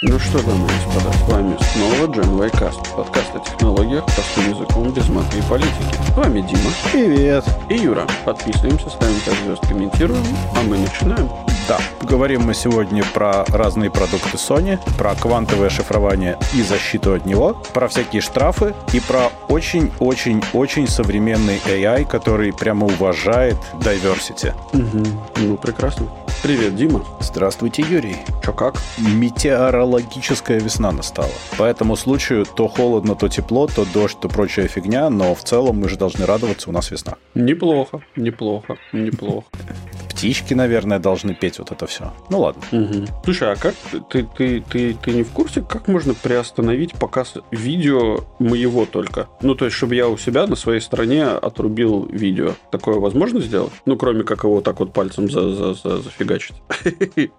Ну что, дамы и господа, с вами снова Джен Вайкаст, подкаст о технологиях простым языком без маты и политики. С вами Дима. Привет. И Юра. Подписываемся, ставим 5 звезд, комментируем, а мы начинаем. Да, говорим мы сегодня про разные продукты Sony, про квантовое шифрование и защиту от него, про всякие штрафы и про очень-очень-очень современный AI, который прямо уважает diversity. Угу. Ну, прекрасно. Привет, Дима. Здравствуйте, Юрий. Чё как? Метеорологическая весна настала. По этому случаю то холодно, то тепло, то дождь, то прочая фигня, но в целом мы же должны радоваться, у нас весна. Неплохо, неплохо, неплохо. Птички, наверное, должны петь вот это все. Ну ладно. Угу. Слушай, а как ты, ты, ты, ты не в курсе, как можно приостановить показ видео моего только? Ну, то есть, чтобы я у себя на своей стороне отрубил видео. Такое возможно сделать? Ну, кроме как его так вот пальцем за, за, за, зафигачить.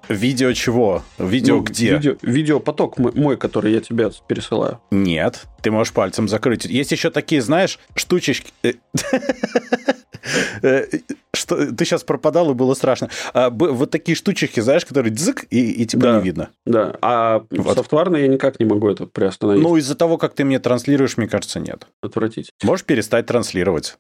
Видео чего? Видео Ну, где? Видео, видеопоток мой, который я тебе пересылаю. Нет, ты можешь пальцем закрыть. Есть еще такие, знаешь, штучечки. э, э, Что, ты сейчас пропадал, и было страшно. А, б- вот такие штучки, знаешь, которые дзык, и, и тебя Да. не видно. Да, а Вот. софтварно я никак не могу это приостановить. Ну, из-за того, как ты мне транслируешь, мне кажется, нет. Отвратить. Можешь перестать транслировать?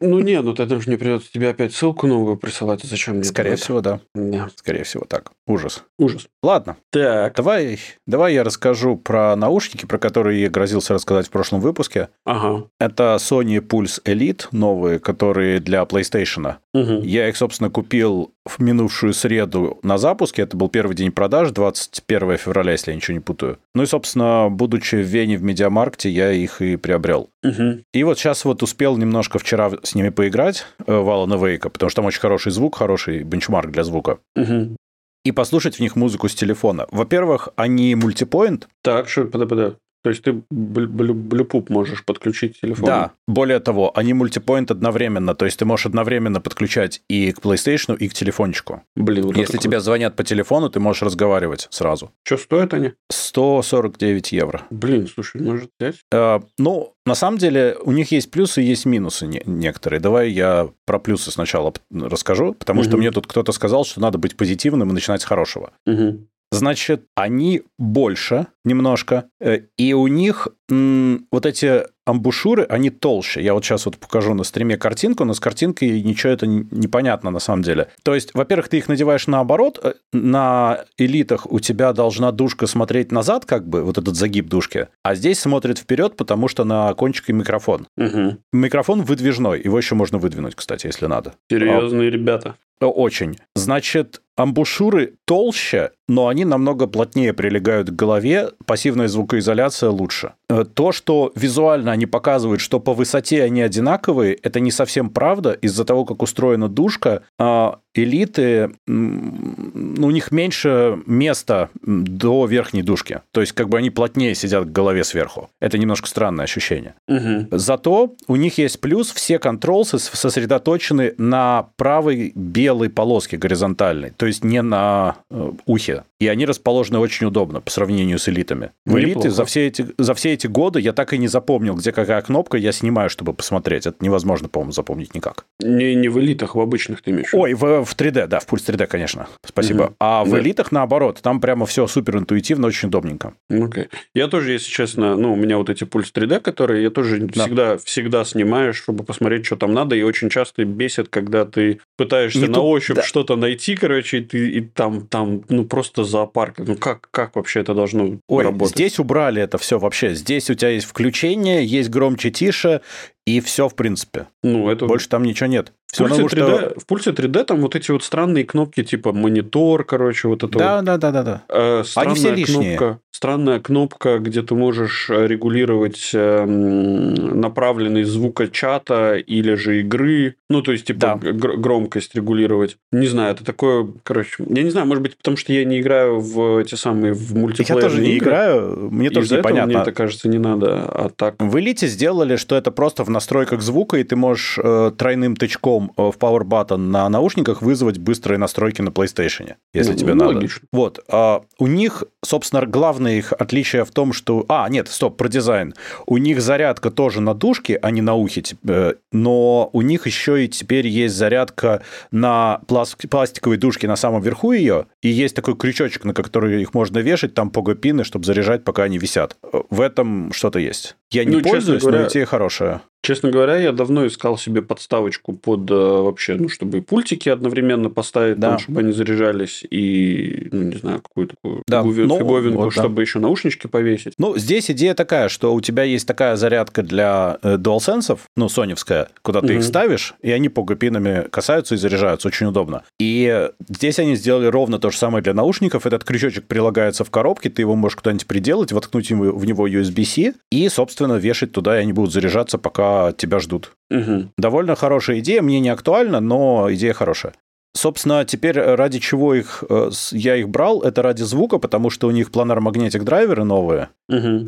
Ну, не, ну тогда же мне придется тебе опять ссылку новую присылать. А зачем мне Скорее всего, да. Не, Скорее всего, так. Ужас. ужас. Ладно, Так, давай, давай я расскажу про наушники, про которые я грозился рассказать в прошлом выпуске. ага. Это Sony Pulse Elite новые, которые для PlayStation. Мгм. Я их, собственно, купил в минувшую среду на запуске. Это был первый день продаж, 21 февраля, если я ничего не путаю. Ну и, собственно, будучи в Вене в Медиамаркте, я их и приобрел. Мгм. И вот сейчас вот успел немножко вчера с ними поиграть э, в Alan Wake, потому что там очень хороший звук, хороший бенчмарк для звука. Мгм. И послушать в них музыку с телефона. Во-первых, они мультипоинт. Так, что, подожди, подожди. То есть ты бл- блю- блюпуп можешь подключить к телефону? Да. Более того, они мультипоинт одновременно. То есть ты можешь одновременно подключать и к PlayStation, и к телефончику. Блин, вот Если тебе звонят по телефону, ты можешь разговаривать сразу. Что стоят они? 149 евро. Блин, слушай, может взять? Э, ну, на самом деле, у них есть плюсы и есть минусы не- некоторые. Давай я про плюсы сначала расскажу, потому что Мгм. мне тут кто-то сказал, что надо быть позитивным и начинать с хорошего. Мгм. Значит, они больше немножко, э, и у них м, вот эти амбушюры, они толще. Я вот сейчас вот покажу на стриме картинку, но с картинкой ничего это не- непонятно на самом деле. То есть, во-первых, ты их надеваешь наоборот, э, на элитах у тебя должна душка смотреть назад, как бы, вот этот загиб душки, а здесь смотрит вперед, потому что на кончике микрофон. Мгм. Микрофон выдвижной, его еще можно выдвинуть, кстати, если надо. Серьезные ребята. О, Очень. Значит, амбушюры толще, но они намного плотнее прилегают к голове, пассивная звукоизоляция лучше. Э, То, что визуально они показывают, что по высоте они одинаковые, это не совсем правда. Из-за того, как устроена душка, а, элиты, ну, у них меньше места до верхней душки. То есть, как бы они плотнее сидят к голове сверху. Это немножко странное ощущение. Мгм. Зато у них есть плюс, все контролсы сосредоточены на правой белой полоске горизонтальной, то есть не на э, ухе. И они расположены очень удобно по сравнению с элитами. В элиты за все, эти, за все эти годы я так и не запомнил, где какая кнопка, я снимаю, чтобы посмотреть. Это невозможно, по-моему, запомнить никак. Не, не в элитах, в обычных ты имеешь. Ой, в, в 3D, да, в пульс 3D, конечно. Спасибо. Мгм. А в Да. элитах наоборот, там прямо все супер интуитивно, очень удобненько. Окей. Я тоже, если честно, ну, у меня вот эти пульс 3D, которые я тоже Да. всегда, всегда снимаю, чтобы посмотреть, что там надо, и очень часто бесит, когда ты пытаешься Не на тут- ощупь да. что-то найти, короче, и, ты, и там, там, ну, просто зоопарк. Ну, как, как вообще это должно Ой, работать? здесь убрали это все вообще. Здесь у тебя есть включение, есть громче, тише, и все, в принципе. Ну, это... Больше там ничего нет. в, пульсе потому 3D, что... в пульсе 3D там вот эти вот странные кнопки, типа монитор, короче, вот это Да, вот. да, да, да, да. Э, странная все лишние. Кнопка, странная кнопка, где ты можешь э, регулировать эм, направленность звука чата или же игры. Ну, то есть, типа, Да. гр- громкость регулировать. Не знаю, это такое, короче... Я не знаю, может быть, потому что я не играю в эти самые, в Я мультиплеерные тоже не игры. играю, мне тоже этого мне непонятно. это кажется не надо, а так... В Элите сделали, что это просто в настройках звука, и ты можешь э, тройным тычком э, в Power Button на наушниках вызвать быстрые настройки на PlayStation, если Ну, тебе ну, надо. логично. Вот. а у них, собственно, главное их отличие в том, что... А, нет, стоп, про дизайн. У них зарядка тоже на дужке, а не на ухе, э, но у них еще еще и теперь есть зарядка на пластиковой дужке на самом верху ее, и есть такой крючочек, на который их можно вешать, там погопины, чтобы заряжать, пока они висят. В этом что-то есть. Я не ну, пользуюсь, говоря, но идея хорошая. Честно говоря, я давно искал себе подставочку под э, вообще, ну, чтобы и пультики одновременно поставить, да. там, чтобы они заряжались, и, ну, не знаю, какую-то такую да. фиговинку, фиговинку вот, чтобы да. еще наушнички повесить. Ну, здесь идея такая, что у тебя есть такая зарядка для э, DualSense, ну, соневская, куда ты угу. их ставишь, и они по гопинами касаются и заряжаются, очень удобно. И здесь они сделали ровно то же самое для наушников. Этот крючочек прилагается в коробке, ты его можешь куда-нибудь приделать, воткнуть в него USB-C, и, собственно, вешать туда, и они будут заряжаться, пока тебя ждут. Угу. Довольно хорошая идея, мне не актуальна, но идея хорошая. Собственно, теперь ради чего их, э, я их брал, это ради звука, потому что у них планар магнитик драйверы новые, угу.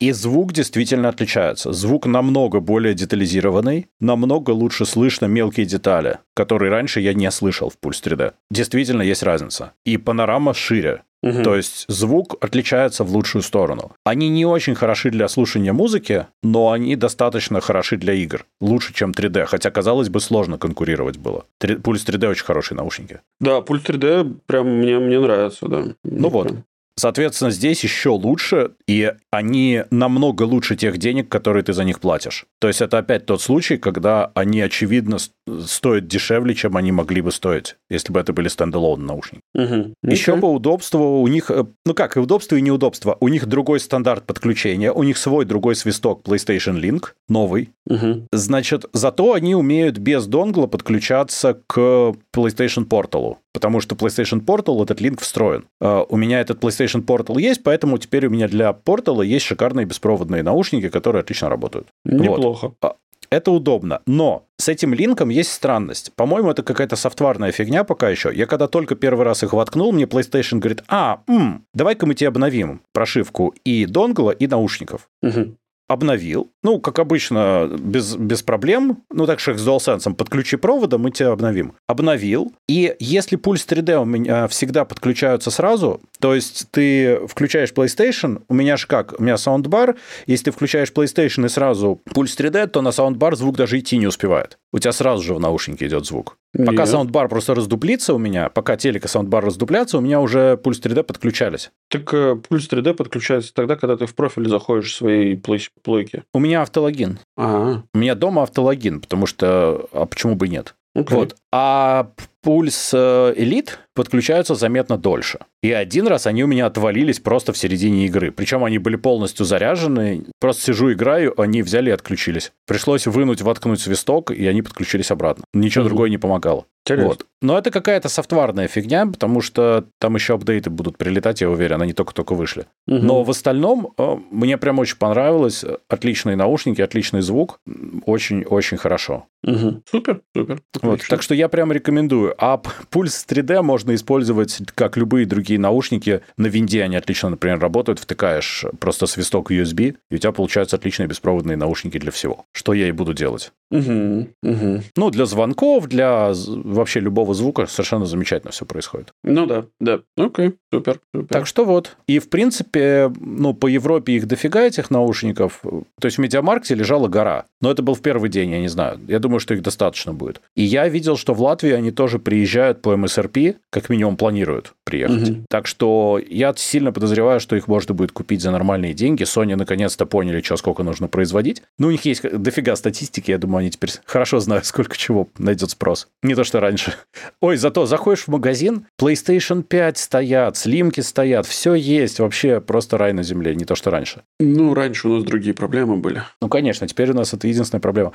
и звук действительно отличается. Звук намного более детализированный, намного лучше слышно мелкие детали, которые раньше я не слышал в Pulse 3D. Действительно есть разница. И панорама шире. Угу. То есть звук отличается в лучшую сторону. Они не очень хороши для слушания музыки, но они достаточно хороши для игр. Лучше, чем 3D. Хотя, казалось бы, сложно конкурировать было. 3, Пульс 3D очень хорошие наушники. Да, Пульс 3D прям мне, мне нравится, да. Ну вот. Соответственно, здесь еще лучше, и они намного лучше тех денег, которые ты за них платишь. То есть это опять тот случай, когда они, очевидно, стоят дешевле, чем они могли бы стоить, если бы это были стендалон наушники. Угу. Еще по удобству у них, э, ну как, и удобство, и неудобство. У них другой стандарт подключения, у них свой другой свисток PlayStation Link, новый. Угу. Значит, зато они умеют без донгла подключаться к PlayStation Portal, потому что PlayStation Portal этот линк встроен. Uh, у меня этот PlayStation Portal есть, поэтому теперь у меня для Portal есть шикарные беспроводные наушники, которые отлично работают. Неплохо. Вот. А, это удобно. Но с этим линком есть странность. По-моему, это какая-то софтварная фигня пока еще. Я когда только первый раз их воткнул, мне PlayStation говорит, а, м, давай-ка мы тебе обновим прошивку и донгла, и наушников. Угу обновил. Ну, как обычно, без, без проблем. Ну, так что с DualSense подключи провода, мы тебя обновим. Обновил. И если пульс 3D у меня всегда подключаются сразу, то есть ты включаешь PlayStation, у меня же как? У меня саундбар. Если ты включаешь PlayStation и сразу пульс 3D, то на саундбар звук даже идти не успевает. У тебя сразу же в наушнике идет звук. Пока саундбар просто раздуплится у меня, пока телека саундбар раздуплятся, у меня уже пульс 3D подключались. Так э, пульс 3D подключается тогда, когда ты в профиль заходишь в своей плойки. У меня автологин. Ага. У меня дома автологин, потому что... А почему бы нет? Okay. Вот. А Pulse Elite подключаются заметно дольше. И один раз они у меня отвалились просто в середине игры. Причем они были полностью заряжены. Просто сижу, играю, они взяли и отключились. Пришлось вынуть, воткнуть свисток, и они подключились обратно. Ничего угу. другое не помогало. Вот. Но это какая-то софтварная фигня, потому что там еще апдейты будут прилетать, я уверен, они только-только вышли. Угу. Но в остальном э, мне прям очень понравилось. Отличные наушники, отличный звук. Очень-очень хорошо. Угу. Супер, супер. Вот. Так что я прям рекомендую. А пульс 3D можно использовать, как любые другие наушники. На винде они отлично, например, работают. Втыкаешь просто свисток USB, и у тебя получаются отличные беспроводные наушники для всего. Что я и буду делать. Угу, угу. Ну, для звонков, для вообще любого звука совершенно замечательно все происходит. Ну да, да. Окей, супер, супер. Так что вот. И, в принципе, ну, по Европе их дофига, этих наушников. То есть в Медиамаркте лежала гора. Но это был в первый день, я не знаю. Я думаю, что их достаточно будет. И я видел, что в Латвии они тоже приезжают по МСРП, как минимум планируют приехать. Угу. Так что я сильно подозреваю, что их можно будет купить за нормальные деньги. Sony наконец-то поняли, что сколько нужно производить. Ну, у них есть дофига статистики, я думаю, они теперь хорошо знают, сколько чего найдет спрос. Не то, что раньше. Ой, зато заходишь в магазин, PlayStation 5 стоят, слимки стоят, все есть, вообще просто рай на земле, не то, что раньше. Ну, раньше у нас другие проблемы были. Ну, конечно, теперь у нас это единственная проблема.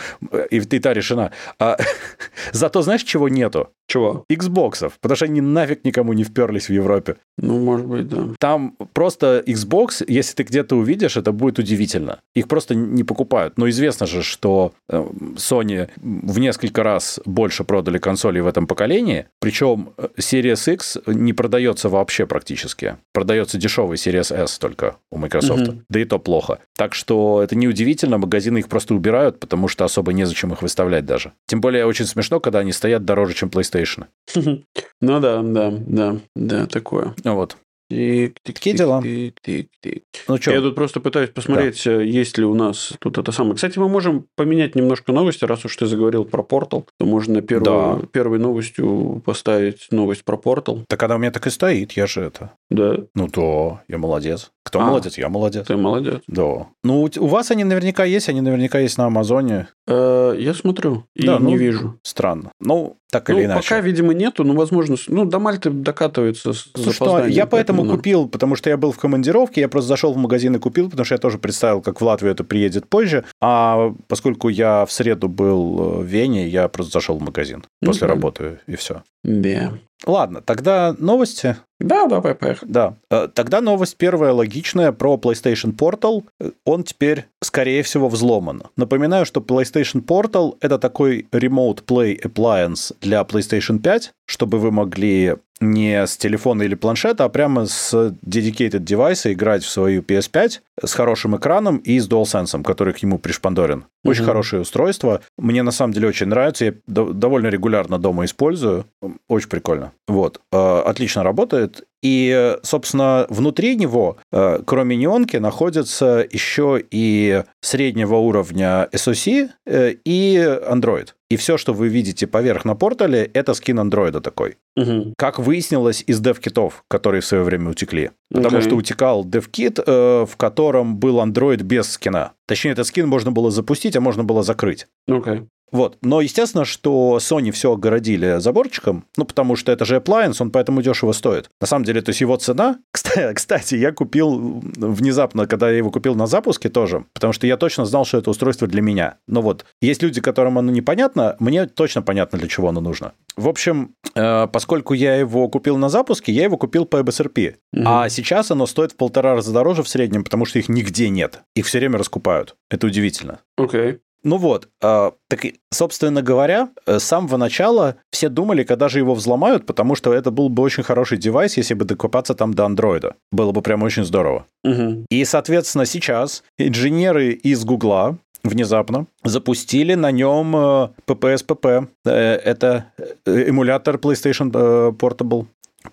И, и та решена. А, зато знаешь, чего нету? Чего? Xboxов, потому что они нафиг никому не вперлись в Европе. Ну, может быть, да. Там просто Xbox, если ты где-то увидишь, это будет удивительно. Их просто не покупают. Но известно же, что э, Sony в несколько раз больше продали консолей в этом поколении, причем э, Series X не продается вообще практически. Продается дешевый Series S только у Microsoft. Угу. Да и то плохо. Так что это неудивительно, магазины их просто убирают, потому что особо незачем их выставлять даже. Тем более очень смешно, когда они стоят дороже, чем PlayStation PlayStation. Ну да, да, да, да, такое. Вот. Тик, тик, Такие тик, дела. Тик, тик, тик. Ну Я что, тут просто пытаюсь посмотреть, э, есть ли у нас тут это самое. Кстати, мы можем поменять немножко новости, раз уж ты заговорил про портал, то можно первую, Да. первой новостью поставить новость про портал. так она у меня так и стоит, я же это. Да, Ну то, я молодец. Кто А. молодец? Я молодец. ты молодец. Да. Ну, у- вас они наверняка есть, они наверняка есть на Амазоне. Э, я смотрю и Да, не ну, вижу. Странно. Ну, так Ну, или иначе. пока, видимо, нету, но возможно, ну, до Мальты докатывается с Слушай, ну, запозданием, я поэтому норм. купил, потому что я был в командировке, я просто зашел в магазин и купил, потому что я тоже представил, как в Латвию это приедет позже. А поскольку я в среду был э, в Вене, я просто зашел в магазин Ну, после да. работы и все. Да. Ладно, тогда новости. Да, давай, поехали. Да. Э, Тогда новость первая логичная про PlayStation Portal. Э, Он теперь, скорее всего, взломан. Напоминаю, что PlayStation Portal — это такой Remote Play Appliance для PlayStation 5, чтобы вы могли не с телефона или планшета, а прямо с dedicated девайса играть в свою PS5 с хорошим экраном и с DualSense, который к нему пришпандорен. Очень Мгм. хорошее устройство. Мне на самом деле очень нравится. Я до- довольно регулярно дома использую. Очень прикольно. Вот. Э, Отлично работает. И, собственно, внутри него, э, кроме неонки, находится еще и среднего уровня SoC э, и Android. И все, что вы видите поверх на портале, это скин андроида такой. Мгм. Как выяснилось из дев-китов, которые в свое время утекли. Потому Окей. что утекал дев-кит, э, в котором был Android без скина. Точнее, этот скин можно было запустить, а можно было закрыть. Окей. Вот. Но естественно, что Sony все огородили заборчиком, ну, потому что это же appliance, он поэтому дешево стоит. На самом деле, то есть его цена... Кстати, я купил внезапно, когда я его купил на запуске тоже, потому что я точно знал, что это устройство для меня. Но вот, есть люди, которым оно непонятно, мне точно понятно, для чего оно нужно. В общем, э, поскольку я его купил на запуске, я его купил по MSRP. Мгм. А сейчас оно стоит в полтора раза дороже в среднем, потому что их нигде нет. Их все время раскупают. Это удивительно. Окей. Ну вот, э, так, собственно говоря, э, с самого начала все думали, когда же его взломают, потому что это был бы очень хороший девайс, если бы докопаться там до андроида. Было бы прям очень здорово. Мгм. И, соответственно, сейчас инженеры из Гугла внезапно запустили на нем PPSPP. Э, Это э, эмулятор PlayStation Portable.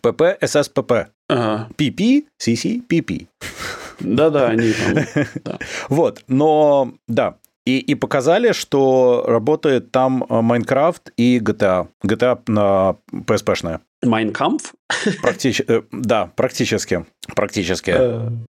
PP, SSPP. Ага. PP, CC, PP. Да-да, они там... да. Вот, но да. И, и показали, что работает там э, Майнкрафт и GTA. GTA на PSP-шная. Майнкамф? Практич... э, Да, практически. Практически.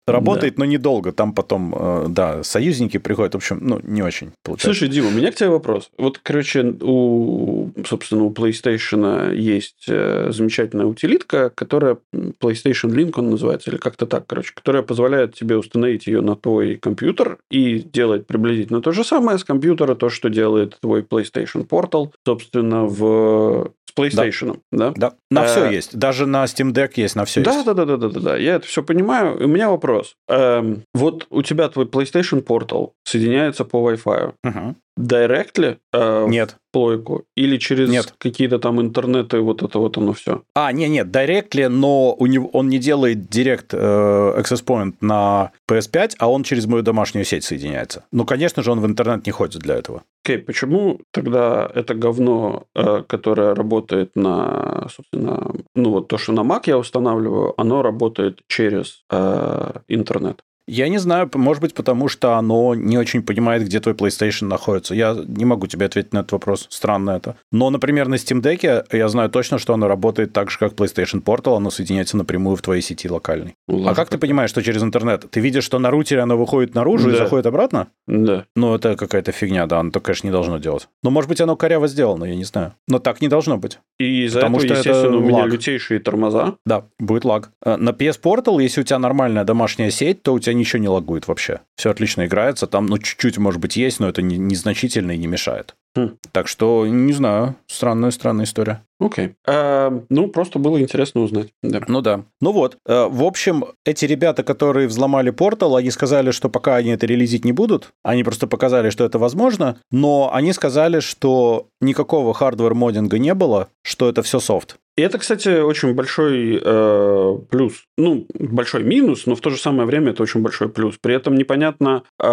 Работает, но недолго. Там потом, э, да, союзники приходят. В общем, ну, не очень получается. Слушай, Дима, у меня к тебе вопрос. Вот, короче, у, собственно, у PlayStation есть э, замечательная утилитка, которая PlayStation Link, он называется, или как-то так, короче, которая позволяет тебе установить ее на твой компьютер и делать приблизительно то же самое с компьютера, то, что делает твой PlayStation Portal, собственно, в PlayStation, да? Да, на Э, все есть. Даже на Steam Deck есть, на все Да, есть. да, да, да, да, да, да. Я это все понимаю. У меня вопрос. Эм, вот у тебя твой PlayStation Portal соединяется по Wi-Fi. Мгм. Directly э, в Нет. плойку или через Нет. какие-то там интернеты, вот это вот оно все. А, не, нет, Directly, но у него, он не делает Direct э, Access Point на PS5, а он через мою домашнюю сеть соединяется. Ну, конечно же, он в интернет не ходит для этого. Окей, почему тогда это говно, э, которое работает на, собственно, ну вот то, что на Mac я устанавливаю, оно работает через э, интернет? Я не знаю, может быть, потому что оно не очень понимает, где твой PlayStation находится. Я не могу тебе ответить на этот вопрос. Странно это. Но, например, на Steam Deck я знаю точно, что оно работает так же, как PlayStation Portal. Оно соединяется напрямую в твоей сети локальной. Ну, А как ты понимаешь, что через интернет? Ты видишь, что на рутере оно выходит наружу и Да. заходит обратно? Да. Ну, это какая-то фигня, да, оно так, конечно, не должно делать. Ну, может быть, оно коряво сделано, я не знаю. Но так не должно быть. И из-за Потому этого, что это естественно, у меня лаг. лютейшие тормоза. Да, будет лаг. Э, На PS Portal, если у тебя нормальная домашняя сеть, то у тебя ничего не лагует вообще. Все отлично играется. Там, ну, чуть-чуть, может быть, есть, но это не- незначительно и не мешает. Хм. Так что, не знаю, странная, странная история. Окей. Э, ну, просто было интересно узнать. Да. Ну да. Ну вот, э, в общем, эти ребята, которые взломали портал, они сказали, что пока они это релизить не будут, они просто показали, что это возможно, но они сказали, что никакого hardware-моддинга не было, что это все софт. И это, кстати, очень большой э, плюс. Ну, большой минус, но в то же самое время это очень большой плюс. При этом непонятно э,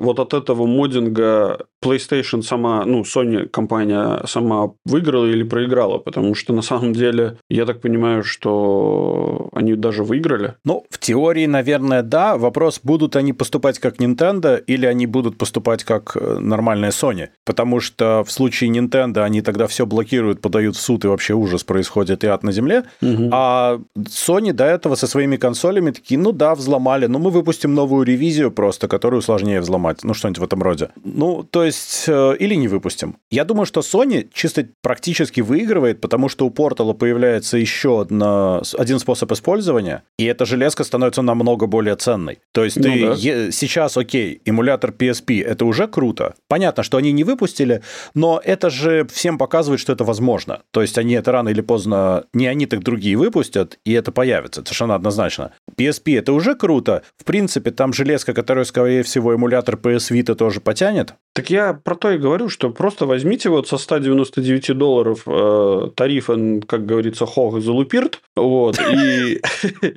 вот от этого моддинга PlayStation сама, ну, Sony компания сама выиграла или проиграла, потому что на самом деле я так понимаю, что они даже выиграли. Ну, в теории, наверное, да. Вопрос, будут они поступать как Nintendo или они будут поступать как э, нормальная Sony. Потому что в случае Nintendo они тогда все блокируют, подают в суд и вообще ужас происходит и ад на земле. Угу. А Sony до этого со своими консолями такие, ну да, взломали, но мы выпустим новую ревизию просто, которую сложнее взломать. Ну, что-нибудь в этом роде. Ну, то есть, э, или не выпустим. Я думаю, что Sony чисто практически выигрывает, потому что у Portal появляется еще одна, один способ использования, и эта железка становится намного более ценной. То есть ну, ты да. е- сейчас, окей, эмулятор PSP, это уже круто. Понятно, что они не выпустили, но это же всем показывает, что это возможно. То есть они это рано или поздно, не они, так другие выпустят, и это появится, совершенно однозначно. PSP это уже круто. В принципе, там железка, которая, скорее всего, эмулятор PS Vita тоже потянет. Так я про то и говорю, что просто возьмите вот со 199 долларов э, тариф, как говорится, хох залупирт, вот, и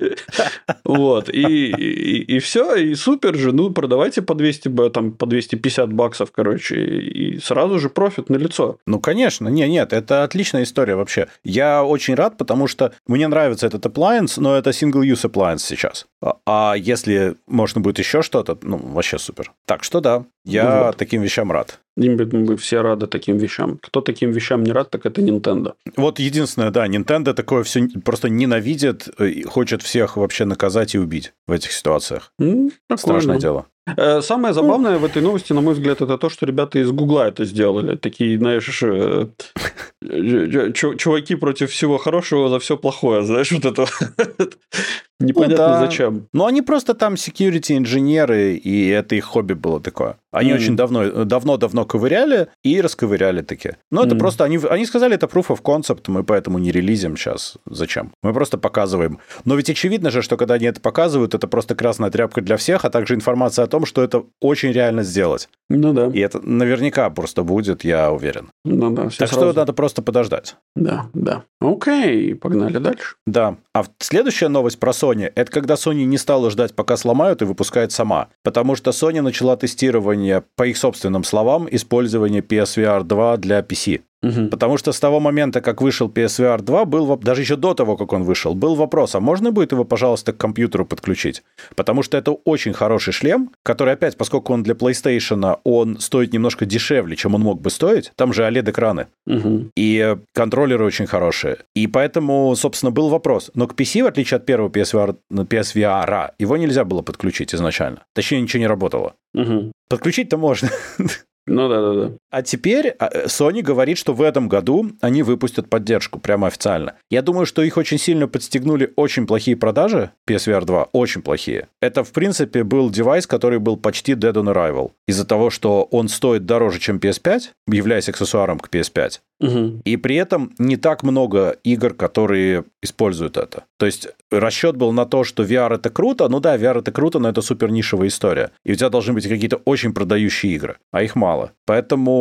вот, и, и, и все, и супер же, ну, продавайте по 200, там, по 250 баксов, короче, и сразу же профит на лицо. Ну, конечно, не, нет, это отличная история вообще. Я очень рад, потому что мне нравится этот appliance, но это single-use appliance сейчас. А, а если можно будет еще что-то, ну, вообще супер. Так что да, я вот. таким вещам рад. Мы все рады таким вещам. Кто таким вещам не рад, так это Nintendo. Вот единственное, да, Nintendo такое все просто ненавидит, э, хочет всех вообще наказать и убить в этих ситуациях. Mm, Страшное дело. Э, самое забавное в этой новости, на мой взгляд, это то, что ребята из Гугла это сделали. Такие, знаешь, э, чуваки против всего хорошего за все плохое. Знаешь, вот это Непонятно ну, да. зачем. Ну, они просто там security инженеры, и это их хобби было такое. Они mm. очень давно, давно-давно ковыряли и расковыряли таки. Но mm. это просто, они, они сказали, это proof of concept, мы поэтому не релизим сейчас. Зачем? Мы просто показываем. Но ведь очевидно же, что когда они это показывают, это просто красная тряпка для всех, а также информация о том, что это очень реально сделать. Ну да. И это наверняка просто будет, я уверен. Ну да. Так сразу. что надо просто подождать. Да, да. Окей, погнали дальше. Да. А следующая новость про Sony, это когда Sony не стала ждать, пока сломают, и выпускает сама. Потому что Sony начала тестирование, по их собственным словам, использование PSVR 2 для PC. Угу. Потому что с того момента, как вышел PSVR 2, был, даже еще до того, как он вышел, был вопрос, а можно будет его, пожалуйста, к компьютеру подключить? Потому что это очень хороший шлем, который опять, поскольку он для PlayStation, он стоит немножко дешевле, чем он мог бы стоить. Там же OLED-экраны. Угу. И контроллеры очень хорошие. И поэтому, собственно, был вопрос. Но к PC, в отличие от первого PSVR, PSVR его нельзя было подключить изначально. Точнее, ничего не работало. Угу. Подключить-то можно. Ну да, да, да. А теперь а, Sony говорит, что в этом году они выпустят поддержку прямо официально. Я думаю, что их очень сильно подстегнули очень плохие продажи PSVR 2, очень плохие. Это, в принципе, был девайс, который был почти dead on arrival. Из-за того, что он стоит дороже, чем PS5, являясь аксессуаром к PS5. Угу. И при этом не так много игр, которые используют это. То есть расчет был на то, что VR это круто, ну да, VR это круто, но это супер нишевая история. И у тебя должны быть какие-то очень продающие игры, а их мало. Поэтому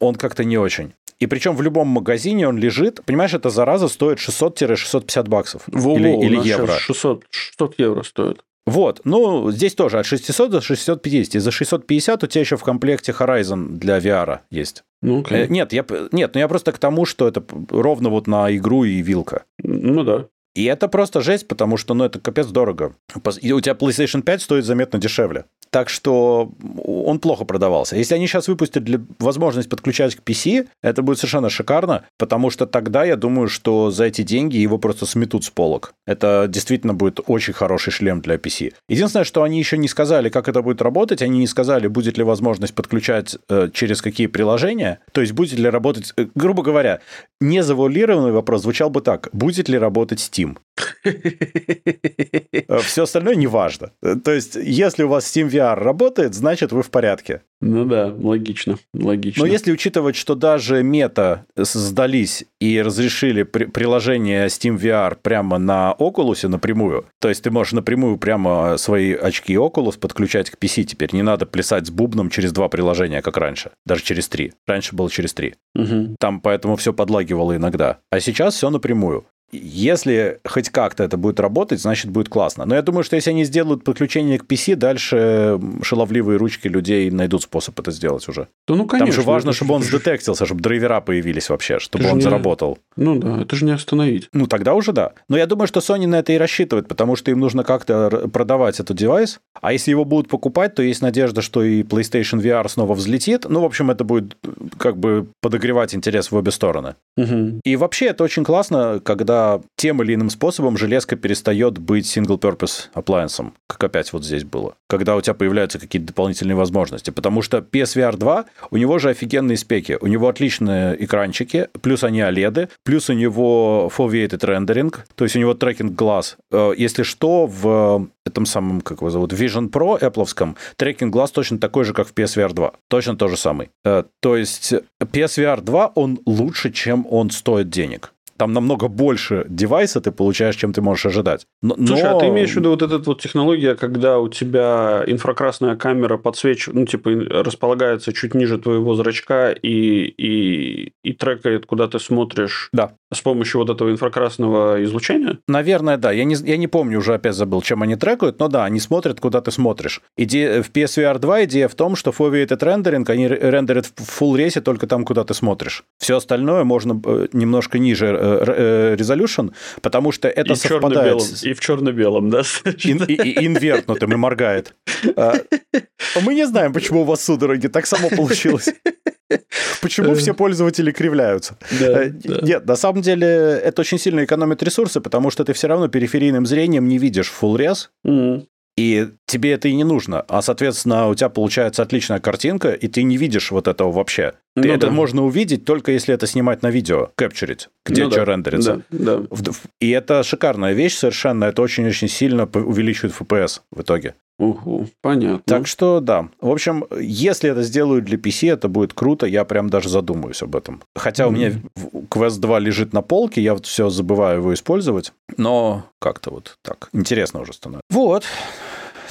он как-то не очень. И причем в любом магазине он лежит. Понимаешь, эта зараза стоит 600-650 баксов. Во, или, или евро. 600, 600 евро стоит. Вот, ну, здесь тоже от 600 до 650. И за 650 у тебя еще в комплекте Horizon для VR есть. Ну, okay. Э, нет, я, нет, ну я просто к тому, что это ровно вот на игру и вилка. Ну да. И это просто жесть, потому что, ну, это капец дорого. И у тебя PlayStation 5 стоит заметно дешевле. Так что он плохо продавался. Если они сейчас выпустят для... возможность подключать к PC, это будет совершенно шикарно, потому что тогда я думаю, что за эти деньги его просто сметут с полок. Это действительно будет очень хороший шлем для PC. Единственное, что они еще не сказали, как это будет работать, они не сказали, будет ли возможность подключать э, через какие приложения, то есть будет ли работать, э, грубо говоря, незавуалированный вопрос звучал бы так, будет ли работать Steam? Все остальное не важно. То есть, если у вас Steam VR работает, значит, вы в порядке. Ну да, логично, логично. Но если учитывать, что даже мета сдались и разрешили при приложение Steam VR прямо на Oculus напрямую, то есть ты можешь напрямую прямо свои очки Oculus подключать к PC теперь, не надо плясать с бубном через два приложения, как раньше, даже через три. Раньше было через три. Угу. Там поэтому все подлагивало иногда. А сейчас все напрямую. Если хоть как-то это будет работать, значит будет классно. Но я думаю, что если они сделают подключение к PC, дальше шаловливые ручки людей найдут способ это сделать уже. Да, ну, конечно. Там же важно, чтобы он сдетектился, чтобы драйвера появились вообще, чтобы он не- заработал. Ну да, это же не остановить. Ну, тогда уже да. Но я думаю, что Sony на это и рассчитывает, потому что им нужно как-то продавать этот девайс. А если его будут покупать, то есть надежда, что и PlayStation VR снова взлетит. Ну, в общем, это будет как бы подогревать интерес в обе стороны. Угу. И вообще это очень классно, когда тем или иным способом железка перестает быть single-purpose appliance, как опять вот здесь было. Когда у тебя появляются какие-то дополнительные возможности. Потому что PSVR 2, у него же офигенные спеки. У него отличные экранчики, плюс они OLED, плюс у него foveated rendering, то есть у него трекинг глаз. Э, Если что, в этом самом, как его зовут, Vision Pro Apple, трекинг глаз точно такой же, как в PSVR 2. Точно то же самый. Э, То есть PSVR 2, он лучше, чем он стоит денег. Там намного больше девайса ты получаешь, чем ты можешь ожидать. Но, Слушай, а ты имеешь в виду вот эту вот технология, когда у тебя инфракрасная камера подсвечивает, ну, типа, располагается чуть ниже твоего зрачка и, и, и трекает, куда ты смотришь Да. С помощью вот этого инфракрасного излучения? Наверное, да. Я не, я не помню, уже опять забыл, чем они трекают, но да, они смотрят, куда ты смотришь. Идея, в PSVR 2 идея в том, что foveated rendering, они ре- рендерят в full рейсе только там, куда ты смотришь. Все остальное можно э, немножко ниже э, р- э, resolution, потому что это и, совпадает с- и в черно-белом, да? ин- и- и инвертнутым и моргает. А, Мы не знаем, почему у вас судороги. Так само получилось. Почему все пользователи кривляются? Да, Э, да. Нет, на самом деле это очень сильно экономит ресурсы, потому что ты все равно периферийным зрением не видишь full res, и тебе это и не нужно. А, соответственно, у тебя получается отличная картинка, и ты не видишь вот этого вообще. Ты Ну это да. можно увидеть только если это снимать на видео, капчурить, где Ну что да, рендерится. Да, да. И это шикарная вещь совершенно, это очень-очень сильно увеличивает FPS в итоге. Угу, понятно. Так что да. В общем, если это сделают для PC, это будет круто, я прям даже задумаюсь об этом. Хотя у Мгм. меня Quest 2 лежит на полке, я вот все забываю его использовать, но как-то вот так интересно уже становится. Вот.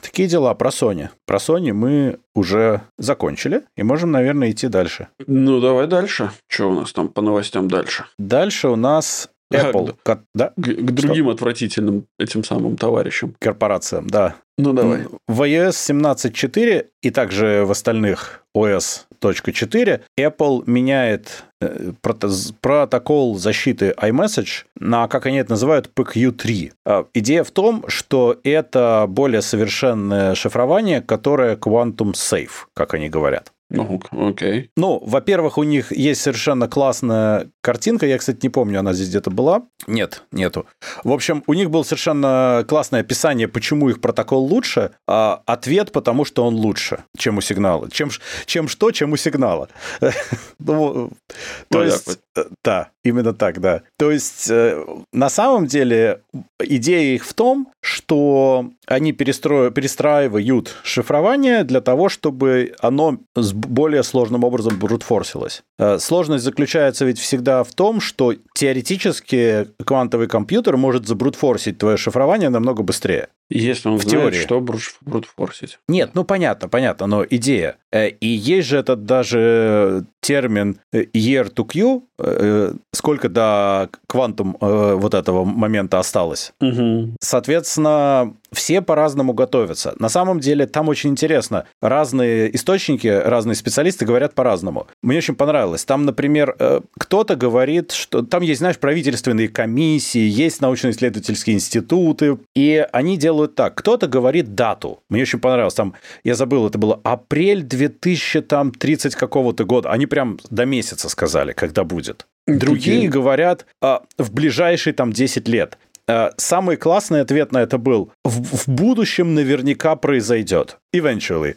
Такие дела про Sony. Про Sony мы уже закончили и можем, наверное, идти дальше. Ну, давай дальше. Что у нас там по новостям дальше? Дальше у нас Apple. ко- Да, К, к другим отвратительным этим самым товарищам. корпорациям, да. Ну, давай. В iOS 17.4 и также в остальных OS.4 Apple меняет э, протокол защиты iMessage на, как они это называют, PQ3. А, Идея в том, что это более совершенное шифрование, которое Quantum Safe, как они говорят. Ну, окей. Ну, во-первых, у них есть совершенно классная картинка. Я, кстати, не помню, она здесь где-то была. Нет, нету. В общем, у них было совершенно классное описание, почему их протокол лучше. А ответ, потому что он лучше, чем у сигнала. Чем, чем что, чем у сигнала. Ну, То так есть, да, именно так, да. То есть, э, на самом деле, идея их в том, что они перестро- перестраивают шифрование для того, чтобы оно с более сложным образом брутфорсилось. Э, Сложность заключается ведь всегда в том, что теоретически квантовый компьютер может забрутфорсить твое шифрование намного быстрее. Если он В знает, теории. что брутфорсить. Нет, ну понятно, понятно, но идея. Э, И есть же этот даже термин э, year to Q, э, сколько до квантум вот этого момента осталось. Угу. Соответственно, все по-разному готовятся. На самом деле там очень интересно. Разные источники, разные специалисты говорят по-разному. Мне очень понравилось. Там, например, э, кто-то говорит, что там есть, знаешь, правительственные комиссии, есть научно-исследовательские институты, и они делают так. Кто-то говорит дату. Мне очень понравилось. Там, я забыл, это было апрель 2030 какого-то года. Они прям до месяца сказали, когда будет. Другие говорят а, в ближайшие там 10 лет. А, Самый классный ответ на это был в, в будущем наверняка произойдет. Eventually.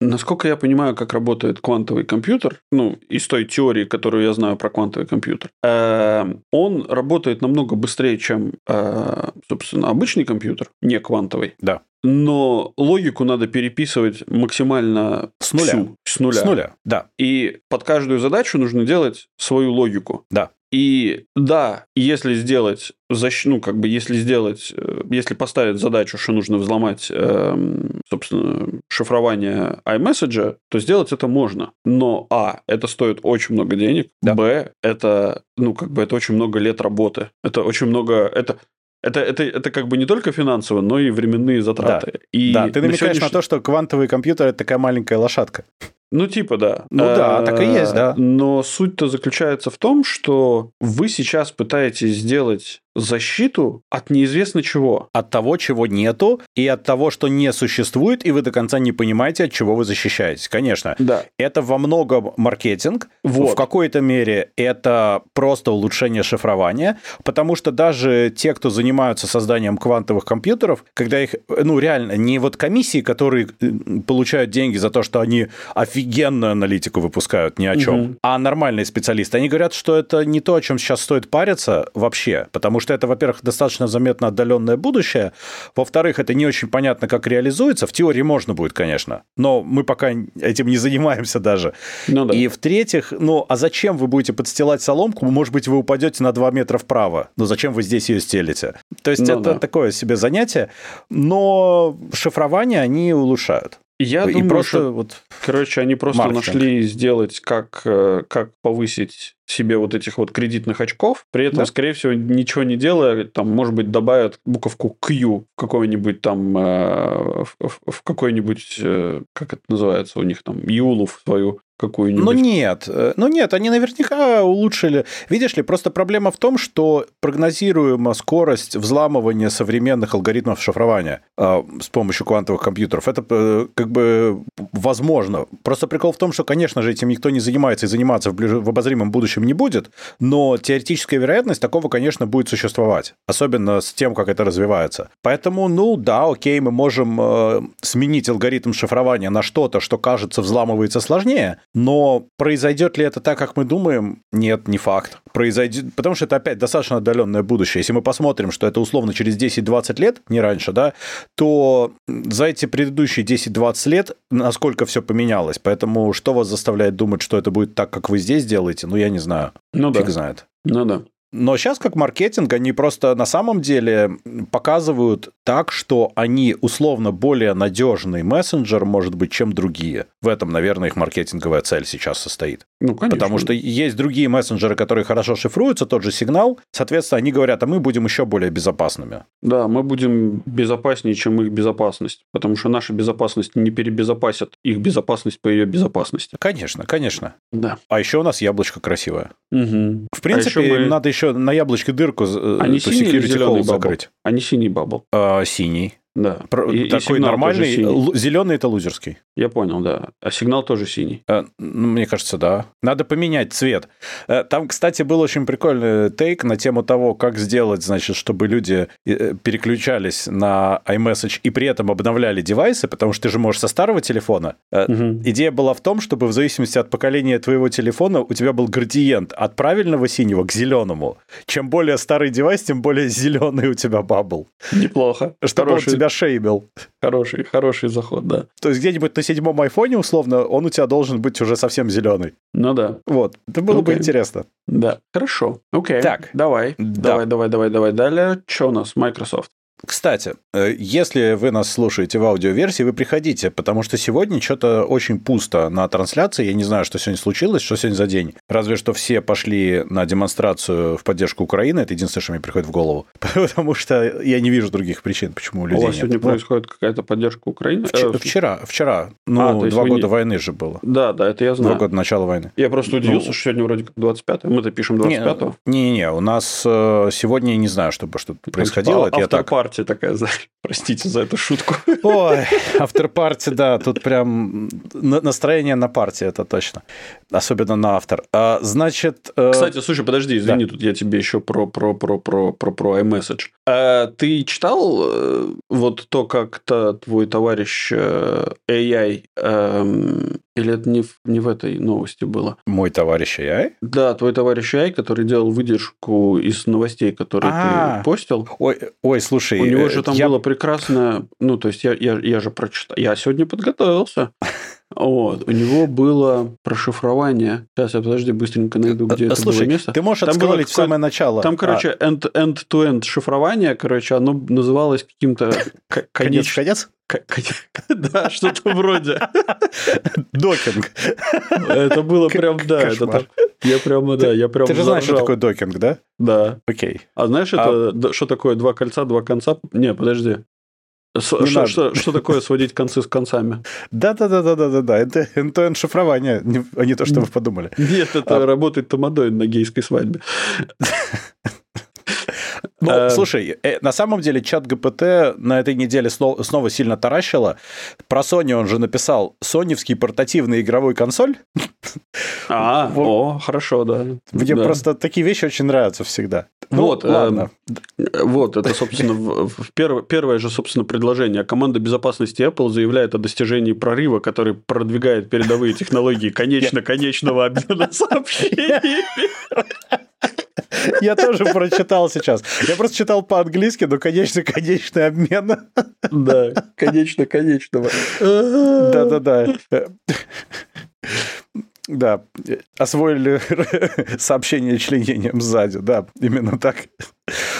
насколько я понимаю, как работает квантовый компьютер, ну, из той теории, которую я знаю про квантовый компьютер, э, он работает намного быстрее, чем, э, собственно, обычный компьютер, не квантовый. Да. Но логику надо переписывать максимально С нуля. всю, с нуля. С нуля, да. И под каждую задачу нужно делать свою логику. Да. И да, если сделать защ... ну, как бы, если сделать, э, если поставить задачу, что нужно взломать, эм, собственно, шифрование iMessage, то сделать это можно. Но, а, это стоит очень много денег, Да. б, это, ну, как бы, это очень много лет работы. Это очень много, это, это, это, это как бы не только финансово, но и временные затраты. И да, ты на намекаешь на сегодняшний- то, что квантовый компьютер это такая маленькая лошадка. Ну, типа, да. Ну да, так и есть, да. Но суть-то заключается в том, что вы сейчас пытаетесь сделать защиту от неизвестно чего. От того, чего нету, и от того, что не существует, и вы до конца не понимаете, от чего вы защищаетесь. Конечно, Да. это во многом маркетинг, Вот. в какой-то мере это просто улучшение шифрования, потому что даже те, кто занимаются созданием квантовых компьютеров, когда их, ну реально, не вот комиссии, которые э, получают деньги за то, что они офигенную аналитику выпускают ни о чем, Мгм. а нормальные специалисты, они говорят, что это не то, о чем сейчас стоит париться вообще, потому что это, во-первых, достаточно заметно отдаленное будущее, во-вторых, это не очень понятно, как реализуется, в теории можно будет, конечно, но мы пока этим не занимаемся даже. Ну да. И в-третьих, ну, а зачем вы будете подстилать соломку? Может быть, вы упадете на 2 метра вправо. Ну, зачем вы здесь ее стелите? То есть Ну это да. такое себе занятие, но шифрование они улучшают. Я и думаю, просто что, вот... короче, они просто маркетинг. нашли сделать, как, э, как повысить себе вот этих вот кредитных очков, при этом, Да. скорее всего, ничего не делая, там, может быть, добавят буковку Q в какой-нибудь там, э, в, в- в какой-нибудь, э, как это называется у них там, Юлу в свою какую-нибудь. Ну нет, э, ну нет, они наверняка улучшили. Видишь ли, просто проблема в том, что прогнозируема скорость взламывания современных алгоритмов шифрования э, с помощью квантовых компьютеров. Это э, как бы возможно. Просто прикол в том, что, конечно же, этим никто не занимается и заниматься в, ближ- в обозримом будущем не будет, но теоретическая вероятность такого, конечно, будет существовать, особенно с тем, как это развивается. Поэтому, ну да, окей, мы можем э, сменить алгоритм шифрования на что-то, что кажется взламывается сложнее, но произойдет ли это так, как мы думаем? Нет, не факт. Произойдет, потому что это опять достаточно отдаленное будущее. Если мы посмотрим, что это условно через 10-20 лет, не раньше, да, то за эти предыдущие 10-20 лет насколько все поменялось. Поэтому что вас заставляет думать, что это будет так, как вы здесь делаете? Ну, я не знаю. Ну да. Фиг знает. Ну да. Но сейчас как маркетинг, они просто на самом деле показывают так, что они условно более надежный мессенджер, может быть, чем другие. В этом, наверное, их маркетинговая цель сейчас состоит. Ну, конечно. Потому что есть другие мессенджеры, которые хорошо шифруются, тот же сигнал. Соответственно, они говорят, а мы будем еще более безопасными. Да, мы будем безопаснее, чем их безопасность, потому что наша безопасность не перебезопасит их безопасность по ее безопасности. Конечно, конечно. Да. А еще у нас яблочко красивое. Угу. В принципе, еще мы- надо еще на яблочке дырку синий или security bubble? закрыть. Они синий bubble. А, синий. Да. Про- И- и такой сигнал нормальный. Зеленый это лузерский. Я понял, да. А сигнал тоже синий. Э, ну, Мне кажется, да. Надо поменять цвет. Э, Там, кстати, был очень прикольный take на тему того, как сделать, значит, чтобы люди э, переключались на iMessage и при этом обновляли девайсы, потому что ты же можешь со старого телефона. Э, Мгм. Идея была в том, чтобы в зависимости от поколения твоего телефона у тебя был градиент от правильного синего к зеленому. Чем более старый девайс, тем более зеленый у тебя бабл. Неплохо. Чтобы хороший, он тебя шеймил. хороший, хороший заход, да. То есть где-нибудь на седьмом айфоне, условно, он у тебя должен быть уже совсем зеленый. Ну да. Вот, это было бы Окей. интересно. Да. Хорошо. Окей. Так. Давай. Да. Давай, давай, давай, давай. Далее. Что у нас? Microsoft. Кстати, э, если вы нас слушаете в аудиоверсии, вы приходите, потому что сегодня что-то очень пусто на трансляции. Я не знаю, что сегодня случилось, что сегодня за день. Разве что все пошли на демонстрацию в поддержку Украины. Это единственное, что мне приходит в голову. Потому что я не вижу других причин, почему у У людей вас нет. сегодня Ну, происходит какая-то поддержка Украины? вч- Э, Вчера, вчера. А, Ну, есть два года не- войны же было. Да, да, это я Два знаю. года начала войны. Я просто удивился, Ну, что сегодня вроде как 25 Мы-то пишем 25-го. Не-не-не, у нас э, сегодня не знаю, чтобы что-то происходило. Это я так. Автор-партия такая, простите за эту шутку. Ой, автор-партия, да, тут прям настроение на партии, это точно. Особенно на автор. А, значит... Э, Кстати, слушай, подожди, извини, да. тут я тебе еще про, про, про, про, про, про iMessage. А ты читал э, вот то, как-то твой товарищ э, AI эм, или это не в, не в этой новости было? Мой товарищ AI? Да, твой товарищ AI, который делал выдержку из новостей, которые А-а-а. ты постил. Ой, ой, слушай. У него же там я... было прекрасное... Ну, то есть, я, я, я же прочитал... Я сегодня подготовился. Вот. У него было прошифрование. Сейчас я, подожди, быстренько найду, где Слушай, это было место. ты можешь отскролить в самое начало. Там, короче, а. end-to-end шифрование, короче, оно называлось каким-то... Конец-конец? Да, что-то вроде. Докинг. Это было прям, да. Я прям, да, я прям Ты же знаешь, что такое докинг, да? Да. Окей. А знаешь, это что такое два кольца, два конца? Не, подожди. Что, что, что такое сводить концы с концами? Да, да, да, да, да, да, да. Это end шифрование, а не то, что вы подумали. Нет, это а... работает тамадой на гейской свадьбе. Ну, э... слушай, э, на самом деле чат ГПТ на этой неделе снова сильно таращило. Про Sony он же написал соневский портативный игровой консоль. А, о, хорошо, да. Мне просто такие вещи очень нравятся всегда. Ну, вот, ладно. Э, вот, это, собственно, в, в перв, первое же, собственно, предложение. Команда безопасности Apple заявляет о достижении прорыва, который продвигает передовые технологии конечно-конечного обмена сообщениями. Я тоже прочитал сейчас. Я просто читал по-английски, но, конечно, конечный обмен. Да, конечно-конечного. Да-да-да. Да, освоили сообщение членением сзади, да, именно так.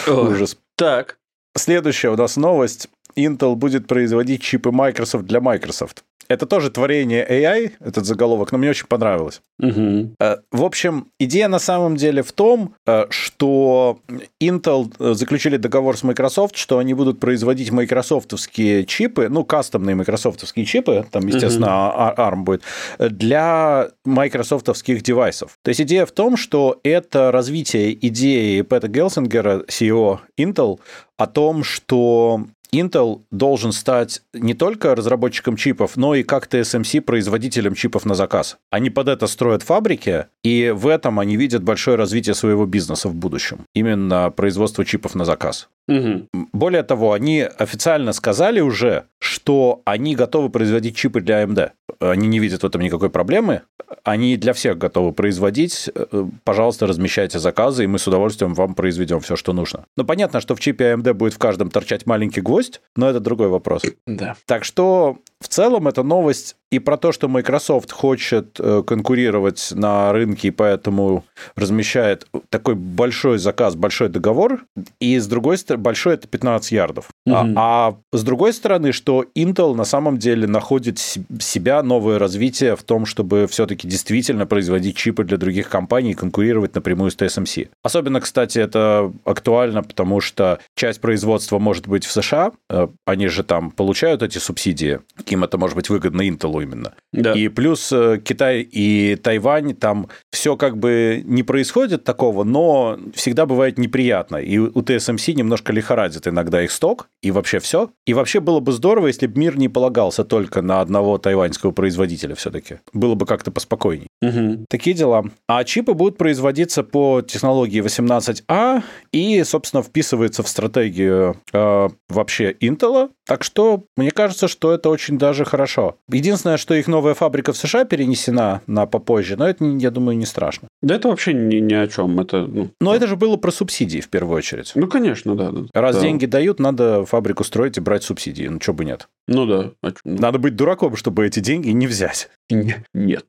Ужас. Так. Следующая у нас новость. Intel будет производить чипы Microsoft для Microsoft. Это тоже творение AI, этот заголовок, но мне очень понравилось. Угу. В общем, идея на самом деле в том, э, что Intel э, заключили договор с Microsoft, что они будут производить майкрософтовские чипы, ну, кастомные майкрософтовские чипы, там, естественно, угу. ARM будет, для майкрософтовских девайсов. То есть идея в том, что это развитие идеи Пэта Гелсингера, CEO Intel, о том, что Intel должен стать не только разработчиком чипов, но и как TSMC производителем чипов на заказ. Они под это строят фабрики, и в этом они видят большое развитие своего бизнеса в будущем. Именно производство чипов на заказ. Угу. Более того, они официально сказали уже, что они готовы производить чипы для AMD. Они не видят в этом никакой проблемы. Они для всех готовы производить. Э, пожалуйста, размещайте заказы, и мы с удовольствием вам произведем все, что нужно. Но понятно, что в чипе AMD будет в каждом торчать маленький гвоздь, но это другой вопрос. Да. Так что в целом эта новость и про то, что Microsoft хочет э, конкурировать на рынке, и поэтому размещает такой большой заказ, большой договор, и с другой стороны, большой это 15 ярдов. Угу. А, а с другой стороны, что Intel на самом деле находит себя новое развитие в том, чтобы все-таки действительно производить чипы для других компаний и конкурировать напрямую с TSMC. Особенно, кстати, это актуально, потому что часть производства может быть в США, э, они же там получают эти субсидии, им это может быть выгодно Intel именно. Да. И плюс э, Китай и Тайвань, там все как бы не происходит такого, но всегда бывает неприятно. И у TSMC немножко лихорадит иногда их сток, и вообще все. И вообще было бы здорово, если бы мир не полагался только на одного тайваньского производителя все-таки. Было бы как-то поспокойней. Угу. Такие дела. А чипы будут производиться по технологии 18А и, собственно, вписывается в стратегию э, вообще Intel. Так что мне кажется, что это очень даже хорошо. Единственное, что их новая фабрика в США перенесена на попозже, но это, я думаю, не страшно. Да это вообще ни, ни о чем. Это, ну, но да. это же было про субсидии в первую очередь. Ну, конечно, да. да. Раз да. деньги дают, надо фабрику строить и брать субсидии. Ну, что бы нет. Ну да. Надо быть дураком, чтобы эти деньги не взять. Нет. Нет.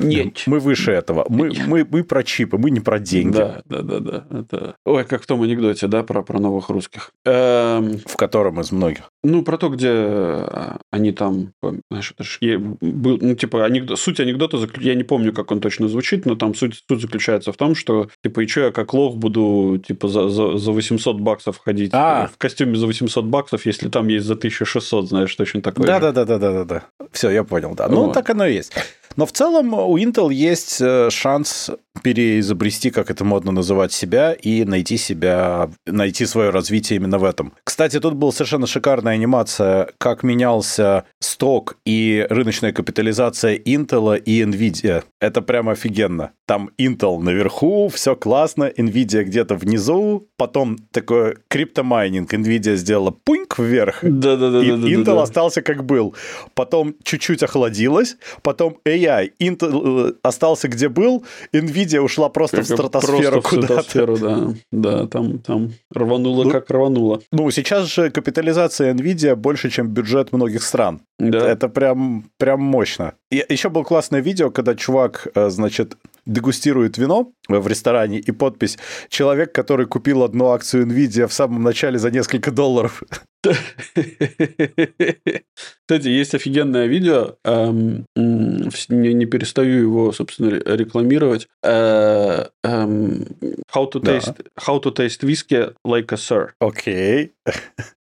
Нет. Мы выше этого. Мы, мы, мы про чипы, мы не про деньги. Да, да, да, да. Это... Ой, как в том анекдоте, да, про, про новых русских. Эм... В котором из многих. Ну, про то, где а, они там, знаешь, был, ну, типа, анекдот, суть анекдота, я не помню, как он точно звучит, но там суть, суть заключается в том, что, типа, и что я как лох буду, типа, за, за, за 800 баксов ходить а. в костюме за 800 баксов, если там есть за 1600, знаешь, точно такое Да-да-да-да-да-да. Все, я понял, да. Ну, вот. так оно и есть. Но в целом у Intel есть э, шанс переизобрести, как это модно называть, себя и найти себя, найти свое развитие именно в этом. Кстати, тут была совершенно шикарная анимация, как менялся stock и рыночная капитализация Intel и Nvidia. Это прямо офигенно. Там Intel наверху, все классно, Nvidia где-то внизу, потом такой криптомайнинг, Nvidia сделала пуньк вверх, Да-да-да. и да, да, Intel да. остался как был. Потом чуть-чуть охладилось, потом AI, Intel э, остался где был, Nvidia ушла просто в Как- стратосферу просто в куда-то. стратосферу, да. Да, там, там рвануло Ну, как рвануло. Ну, сейчас же капитализация Nvidia больше, чем бюджет многих стран. Да. Это прям, прям мощно. И еще было классное видео, когда чувак, э, значит, дегустирует вино в ресторане, и подпись «Человек, который купил одну акцию Nvidia в самом начале за несколько долларов». Кстати, есть офигенное видео, эм, не, не перестаю его, собственно, ре- рекламировать. Э, эм, how, to Да. taste, how to taste whiskey like a sir. Окей.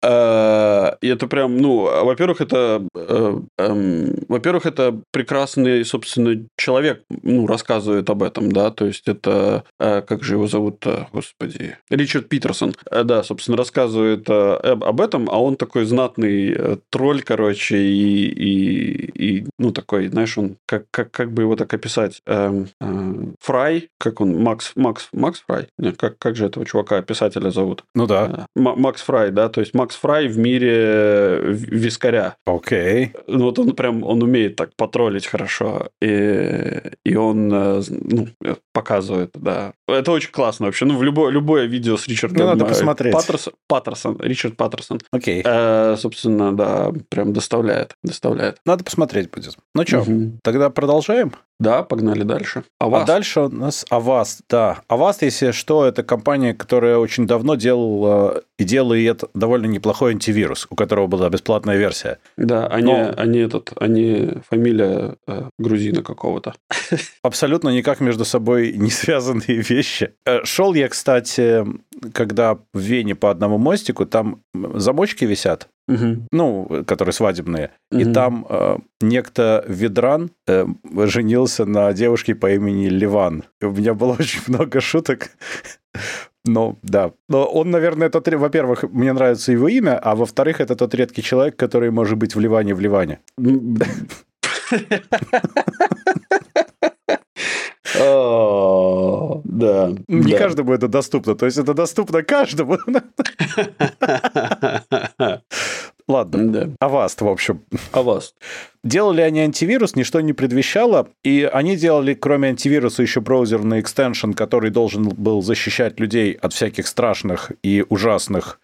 И это прям, ну, а, во-первых, это, э, эм, во-первых, это прекрасный, собственно, человек, ну, рассказывает об этом, да, то есть это, э, как же его зовут, господи, Ричард Питерсон, Э, да, собственно, рассказывает э, об этом, а он такой знатный э, тролль, короче, и, и, и, ну, такой, знаешь, он, как, как, как бы его так описать, Эм, э, Фрай, как он, Макс, Макс, Макс Фрай, Нет, как, как же этого чувака, писателя зовут? Ну да. Э, М- Макс Фрай, да, то есть Макс Фрай в мире э, вискаря. Окей. Ну, вот он прям, он умеет так потроллить хорошо, и, и он, э, ну, э, показывает, да. Это очень классно вообще. Ну, в любое, любое видео с Ричардом Ну, надо посмотреть. Паттерсон, Паттерсон, Ричард Паттерсон, Окей. э, собственно, да, прям доставляет, доставляет. Надо посмотреть будет. Ну что, Мгм. тогда продолжаем? Да, погнали дальше. А, А вас? дальше у нас Avast, да. Avast, если что, это компания, которая очень давно делала и делает довольно неплохой антивирус, у которого была бесплатная версия. Да, они, Но- они этот, они фамилия э, грузина какого-то. Абсолютно никак между собой не связанные вещи. Э, Шел я, кстати, когда в Вене по одному мостику, там замочки висят, Мгм. ну, которые свадебные, и Мгм. там э, некто Ведран э, женился на девушке по имени Ливан. И у меня было очень много шуток. Ну, да. Но он, наверное, тот... ре- Во-первых, мне нравится его имя, а во-вторых, это тот редкий человек, который может быть в Ливане в Ливане. О, Да. Не да. каждому это доступно. То есть это доступно каждому. Ладно. Да. Аваст, в общем. Аваст? Делали они антивирус, ничто не предвещало, и они делали, кроме антивируса, еще браузерный extension, который должен был защищать людей от всяких страшных и ужасных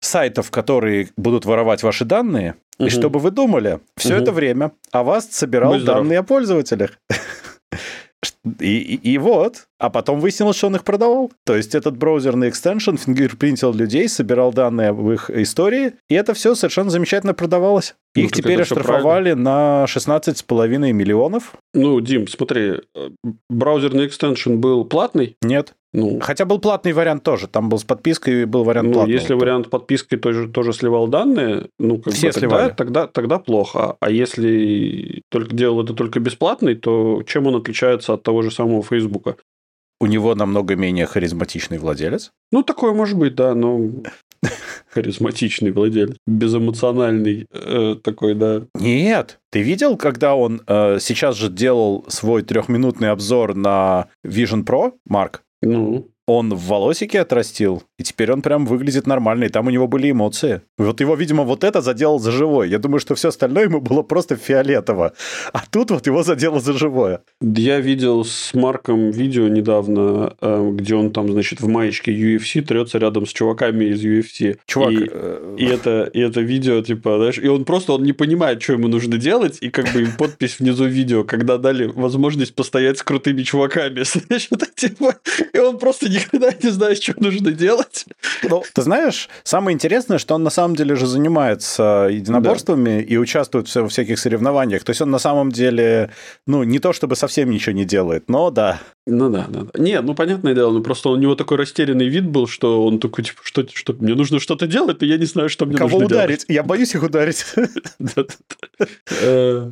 сайтов, которые будут воровать ваши данные. И Мгм. чтобы вы думали, все Мгм. это время Аваст собирал данные о пользователях. И, и- и вот, а потом выяснилось, что он их продавал. То есть этот браузерный extension fingerprint ил людей, собирал данные об их истории, и это все совершенно замечательно продавалось. Ну, Их теперь оштрафовали на 16,5 миллионов. Ну, Дим, смотри, э, браузерный экстеншн был платный? Нет. Ну, Хотя был платный вариант тоже. Там был с подпиской и был вариант ну, платный. если вариант подписки тоже, тоже сливал данные, ну, как Все бы, тогда, сливали. тогда, тогда плохо. А если только делал это только бесплатный, то чем он отличается от того же самого Фейсбука? У него намного менее харизматичный владелец. Ну, такое может быть, да, но харизматичный владелец, безэмоциональный э, такой, да. Нет. Ты видел, когда он э, сейчас же делал свой трехминутный обзор на Vision Pro, Марк? Ну, Он в волосике отрастил, и теперь он прям выглядит нормально, и там у него были эмоции. Вот его, видимо, вот это заделал за живое. Я думаю, что все остальное ему было просто фиолетово. А тут вот его задело за живое. Я видел с Марком видео недавно, э, где он там, значит, в маечке UFC трется рядом с чуваками из UFC. Чувак, И, э, и это, и это видео, типа, знаешь, и он просто он не понимает, что ему нужно делать, и как бы подпись внизу видео, когда дали возможность постоять с крутыми чуваками. Знаешь, это типа, и он просто никогда не знает, что нужно делать. Ну, ты знаешь, самое интересное, что он на самом деле же занимается единоборствами и участвует в всяких соревнованиях. То есть он на самом деле, ну, не то чтобы совсем ничего не делает, но да. Ну да, да, да. Нет, ну понятное дело, ну просто у него такой растерянный вид был, что он такой, типа, что, что мне нужно что-то делать, но я не знаю, что мне Кого нужно ударить? Я боюсь их ударить.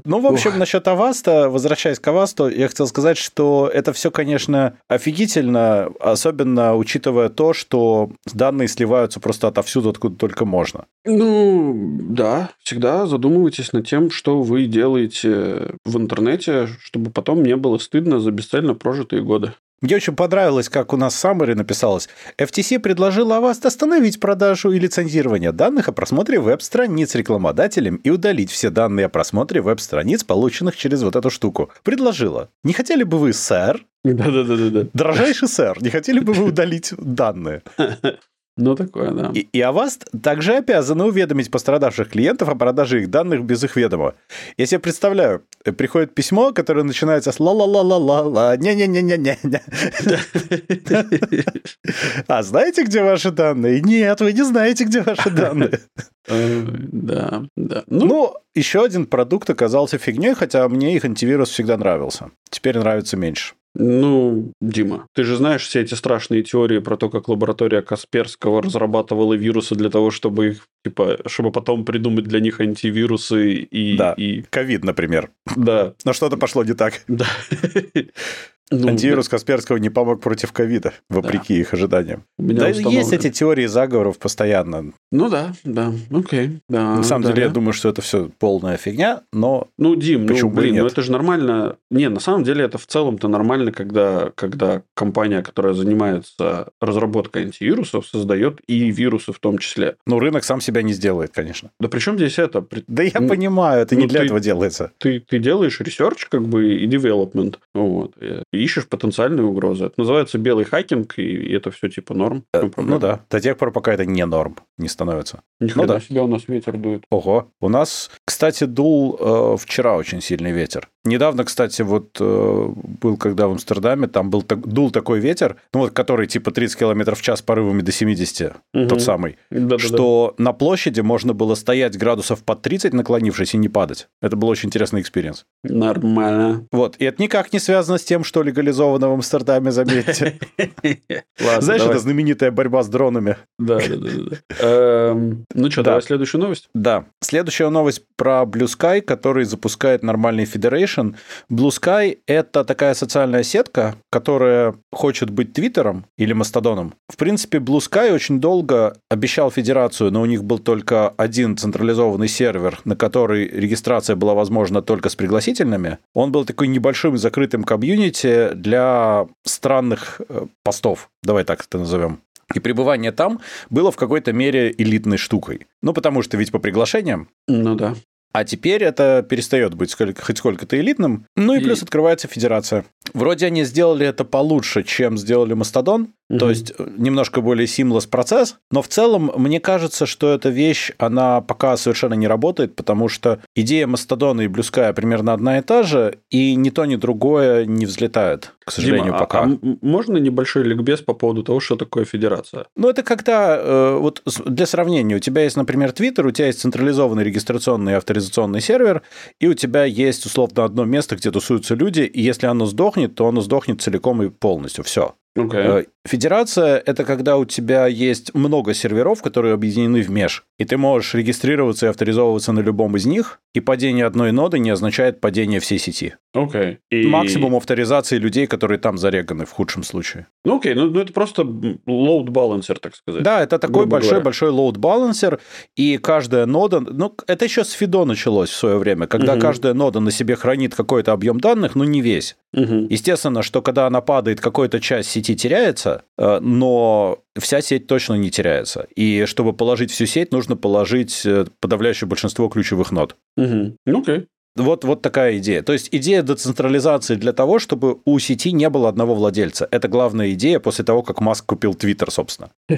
Ну, в общем, насчет Аваста, возвращаясь к Авасту, я хотел сказать, что это все, конечно, офигительно, особенно учитывая то, что данные сливаются просто отовсюду, откуда только можно. Ну, да, всегда задумывайтесь над тем, что вы делаете в интернете, чтобы потом не было стыдно за бесцельно прожитые годы. Мне очень понравилось, как у нас в написалось. FTC предложила Avast остановить продажу и лицензирование данных о просмотре веб-страниц рекламодателям и удалить все данные о просмотре веб-страниц, полученных через вот эту штуку. Предложила. Не хотели бы вы, сэр, Да-да-да-да. дорожайший сэр, не хотели бы вы удалить данные? Ну, такое, да. И, и Avast также обязаны уведомить пострадавших клиентов о продаже их данных без их ведома. Я себе представляю, э, приходит письмо, которое начинается с ла-ла-ла-ла-ла-ла, не-не-не-не-не. А знаете, где ваши данные? Нет, вы не знаете, где ваши данные. Э, Да, да. Ну, Ну, еще один продукт оказался фигней, хотя мне их антивирус всегда нравился. Теперь нравится меньше. Ну, Дима, ты же знаешь все эти страшные теории про то, как лаборатория Касперского разрабатывала вирусы для того, чтобы их, типа, чтобы потом придумать для них антивирусы и... Да. и- Ковид, например. да, Но что-то пошло не так. да. Ну, Антивирус Касперского не помог против ковида, вопреки их ожиданиям. Да, есть эти теории заговоров постоянно. Ну да, да, окей, да. На самом да, деле, я да. думаю, что это все полная фигня, но Ну, Дим, Почему ну, бы и блин, ну нет? это же нормально. Не, на самом деле это в целом-то нормально, когда, когда компания, которая занимается разработкой антивирусов, создает и вирусы в том числе. ну, рынок сам себя не сделает, конечно. Да при чем здесь это? При- Да я Ну, понимаю, это не ну, для ты- этого делается. Ты, ты делаешь research как бы и development, вот, и ищешь потенциальные угрозы. Это называется белый хакинг, и это все типа норм. Э, Ну. Ну да, до тех пор, пока это не норм, не становится. Ни Ну да. себе у нас ветер дует. Ого. У нас, кстати, дул э, вчера очень сильный ветер. Недавно, кстати, вот э, был, когда в Амстердаме, там был дул такой ветер, ну вот который типа 30 км в час порывами до 70, тот самый, Да-да-да. что на площади можно было стоять градусов под 30, наклонившись, и не падать. Это был очень интересный experience. Нормально. Вот, и это никак не связано с тем, что легализовано в Амстердаме, заметьте. Знаешь, это знаменитая борьба с дронами. Да, да, да. Эм, Ну что, Да. давай следующую новость. Да. Следующая новость про Blue Sky, который запускает нормальный Federation. Blue Sky — это такая социальная сетка, которая хочет быть Твиттером или Мастодоном. В принципе, Blue Sky очень долго обещал Федерацию, но у них был только один централизованный сервер, на который регистрация была возможна только с пригласительными. Он был такой небольшим закрытым комьюнити для странных э, постов, давай так это назовем. И пребывание там было в какой-то мере элитной штукой. Ну, потому что ведь по приглашениям. Ну да. А теперь это перестает быть сколько, хоть сколько-то элитным. Ну и И- плюс открывается федерация. Вроде они сделали это получше, чем сделали Мастодон. То Мгм. есть э, немножко более seamless процесс. Но в целом мне кажется, что эта вещь, она пока совершенно не работает, потому что идея Мастодона и Блюская примерно одна и та же, и ни то, ни другое не взлетает, к сожалению, Дима, а- пока. а м- можно небольшой ликбез по поводу того, что такое федерация? Ну, это когда, э, вот для сравнения, у тебя есть, например, Twitter, у тебя есть централизованный регистрационный и авторизационный сервер, и у тебя есть, условно, одно место, где тусуются люди, и если оно сдохнет, то оно сдохнет целиком и полностью, все. Окей. Федерация – это когда у тебя есть много серверов, которые объединены в меж, и ты можешь регистрироваться и авторизовываться на любом из них, и падение одной ноды не означает падение всей сети. Окей. И- Максимум авторизации людей, которые там зареганы в худшем случае. Ну окей, ну, ну это просто load balancer, так сказать. Да, это такой большой-большой load balancer, и каждая нода, ну, это еще с Фидо началось в свое время, когда Мгм. каждая нода на себе хранит какой-то объем данных, но не весь. Мгм. Естественно, что когда она падает, какая-то часть сети теряется, э, но вся сеть точно не теряется. И чтобы положить всю сеть, нужно положить э, подавляющее большинство ключевых нод. Мгм. Ну окей. Вот, вот такая идея. То есть идея децентрализации для того, чтобы у сети не было одного владельца. Это главная идея после того, как Маск купил Твиттер, собственно. Э,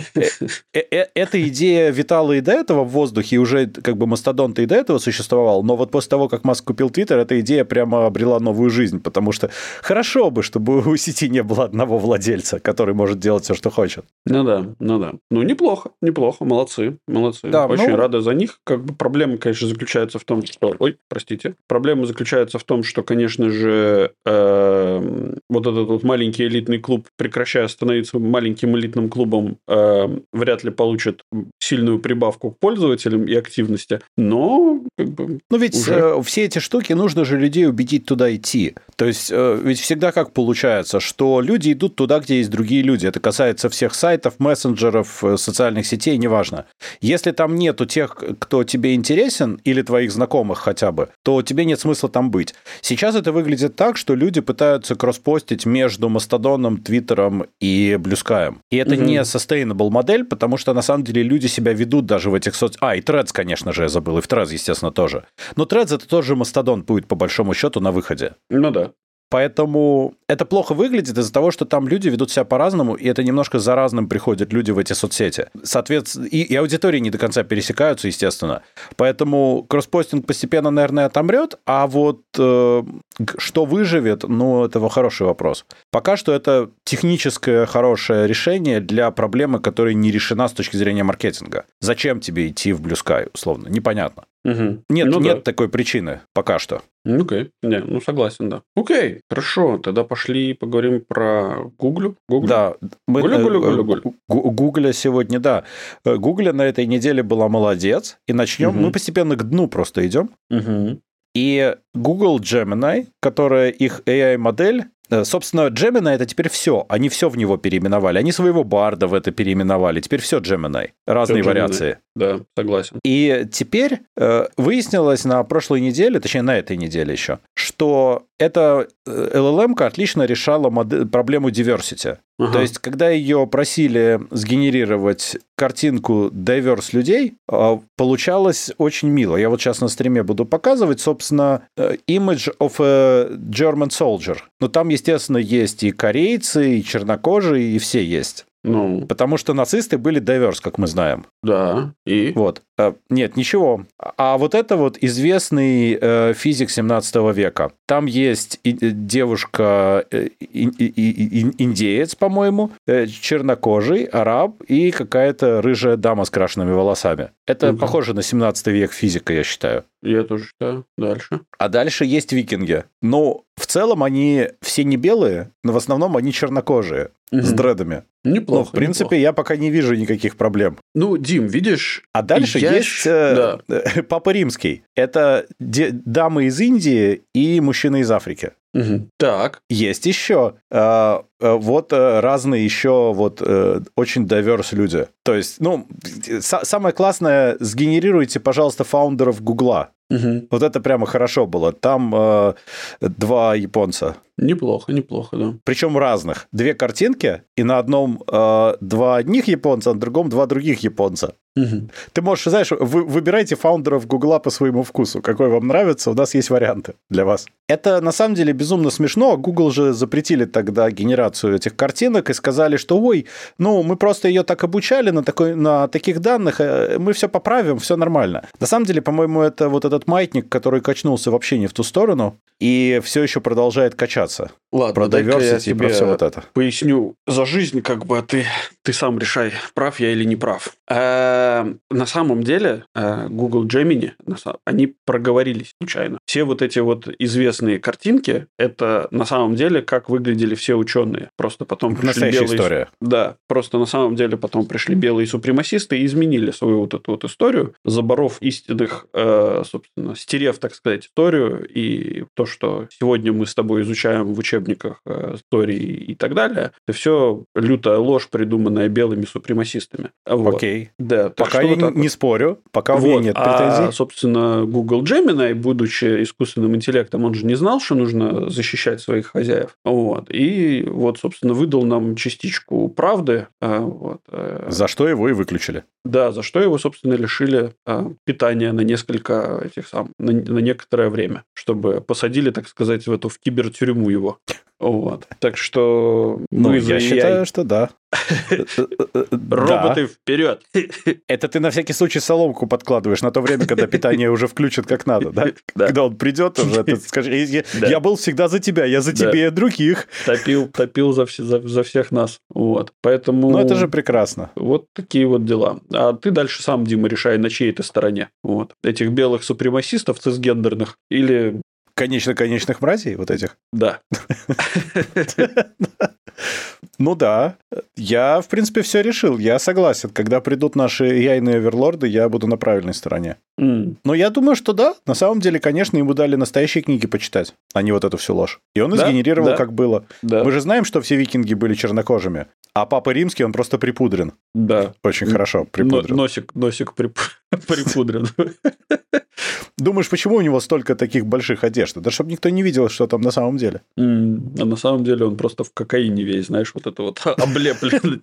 э, Эта идея витала и до этого в воздухе, и уже как бы Мастодон-то и до этого существовал, но вот после того, как Маск купил Твиттер, эта идея прямо обрела новую жизнь, потому что хорошо бы, чтобы у сети не было одного владельца, который может делать все, что хочет. Ну да, ну да. Ну неплохо, неплохо, молодцы, молодцы. Да, Очень ну- рада за них. Как бы проблема, конечно, заключается в том, что... Ой, простите. Проблема заключается в том, что, конечно же, э, вот этот вот маленький элитный клуб, прекращая становиться маленьким элитным клубом, э, вряд ли получит сильную прибавку к пользователям и активности, но как бы Ну ведь уже... э, все эти штуки нужно же людей убедить туда идти. То есть э, ведь всегда как получается, что люди идут туда, где есть другие люди. Это касается всех сайтов, мессенджеров, э, социальных сетей, неважно. Если там нету тех, кто тебе интересен, или твоих знакомых хотя бы, то тебе нет смысла там быть. Сейчас это выглядит так, что люди пытаются кросспостить между Мастодоном, Твиттером и Блюскаем. И это угу. не sustainable модель, потому что на самом деле люди себя ведут даже в этих соц... А, и Threads, конечно же, я забыл, и в Threads, естественно, тоже. Но Threads это тоже Мастодон будет по большому счету на выходе. Ну да. Поэтому это плохо выглядит из-за того, что там люди ведут себя по-разному, и это немножко за разным приходят люди в эти соцсети. Соответственно, и, и аудитории не до конца пересекаются, естественно. Поэтому кросспостинг постепенно, наверное, отомрет, а вот э, что выживет, ну, это хороший вопрос. Пока что это техническое хорошее решение для проблемы, которая не решена с точки зрения маркетинга. Зачем тебе идти в Blue Sky, условно? Непонятно. Угу. Нет, ну, нет да. такой причины пока что. Ну, окей, не, ну согласен, да. Окей, хорошо, тогда пошли поговорим про Google. Google. Да, мы Гугля, Гугля, Гугля, Гугля. Гугля сегодня, да. Гугля на этой неделе была молодец. И начнем, угу. мы постепенно к дну просто идем. Угу. И Google Gemini, которая их AI-модель, Э, собственно, Gemini это теперь все. Они все в него переименовали. Они своего барда в это переименовали. Теперь все Gemini. Разные все вариации. Да, согласен. И теперь э, выяснилось на прошлой неделе, точнее на этой неделе еще, что эта LLM э, отлично решала модель, проблему diversity. Ага. То есть, когда ее просили сгенерировать картинку diverse людей, э, получалось очень мило. Я вот сейчас на стриме буду показывать, собственно, image of a German soldier. Но там, естественно, есть и корейцы, и чернокожие, и все есть. Ну. Потому что нацисты были diverse, как мы знаем. Да, и? Вот. Э, нет, ничего. А вот это вот известный э, физик 17 века. Там есть девушка э, индеец, по-моему, чернокожий, араб и какая-то рыжая дама с крашенными волосами. Это угу. похоже на 17 век физика, я считаю. Я тоже считаю. Дальше. А дальше есть викинги. Но в целом они все не белые, но в основном они чернокожие угу. с дредами. Неплохо. Ну, в принципе, неплохо. я пока не вижу никаких проблем. Ну, Дим, видишь... А дальше я есть. Э, да. Папа Римский. Это дамы из Индии и мужчины из Африки. Угу. Так. Есть еще а, э, вот э, разные еще вот очень diverse люди. То есть, ну, самое классное, сгенерируйте, пожалуйста, фаундеров Гугла. Угу. Вот это прямо хорошо было. Там э, два японца. Неплохо, неплохо, да. Причем разных. Две картинки, и на одном э, два одних японца, а на другом два других японца. Угу. Ты можешь, знаешь, вы выбирайте фаундеров Гугла по своему вкусу. Какой вам нравится, у нас есть варианты для вас. Это на самом деле безумно смешно. Google же запретили тогда генерацию этих картинок и сказали, что ой, ну мы просто ее так обучали на, такой, на таких данных, э, мы все поправим, все нормально. На самом деле, по-моему, это вот этот маятник, который качнулся вообще не в ту сторону и все еще продолжает качаться. Ладно, про diversity я тебе про все вот это. поясню за жизнь, как бы а ты, ты сам решай, прав я или не прав. Э, на самом деле э, Google Gemini, они проговорились случайно. Все вот эти вот известные картинки, это на самом деле как выглядели все ученые. Просто потом пришли Настоящая белые... история. Да, просто на самом деле потом пришли белые супремасисты и изменили свою вот эту вот историю, заборов истинных, э, собственно, стерев, так сказать, историю и то, что сегодня мы с тобой изучаем в учебниках истории и так далее, это все лютая ложь, придуманная белыми супремасистами. Вот. Окей. Да. Пока я не, не спорю, пока вот. у меня нет претензий. А, собственно, Google Gemini, будучи искусственным интеллектом, он же не знал, что нужно защищать своих хозяев. Вот. И вот, собственно, выдал нам частичку правды. А, вот. Э, за что его и выключили. Да, за что его, собственно, лишили а, питания на несколько этих сам, на, на некоторое время, чтобы посадили, так сказать, в эту в кибертюрьму его. Вот. Так что ну, я считаю, что да. Роботы вперед! Это ты на всякий случай соломку подкладываешь на то время, когда питание уже включат как надо, да? Когда он придет уже, ты скажешь, я был всегда за тебя, я за тебя и других. Топил, топил за всех нас. Вот. Поэтому... Ну, это же прекрасно. Вот такие вот дела. А ты дальше сам, Дима, решай, на чьей ты стороне. Вот. Этих белых супремасистов цисгендерных или Конечно-конечных мразей вот этих? Да. Ну да, я, в принципе, все решил. Я согласен. Когда придут наши яйные оверлорды, я буду на правильной стороне. Mm. Но я думаю, что да. На самом деле, конечно, ему дали настоящие книги почитать, а не вот эту всю ложь. И он да? сгенерировал, да. как было. Да. Мы же знаем, что все викинги были чернокожими. А папа римский, он просто припудрен. Да. Очень хорошо припудрен. Носик, носик прип... припудрен. Думаешь, почему у него столько таких больших одежд? Да чтобы никто не видел, что там на самом деле. Mm, а на самом деле он просто в кокаине весь, знаешь, вот это вот облеплен,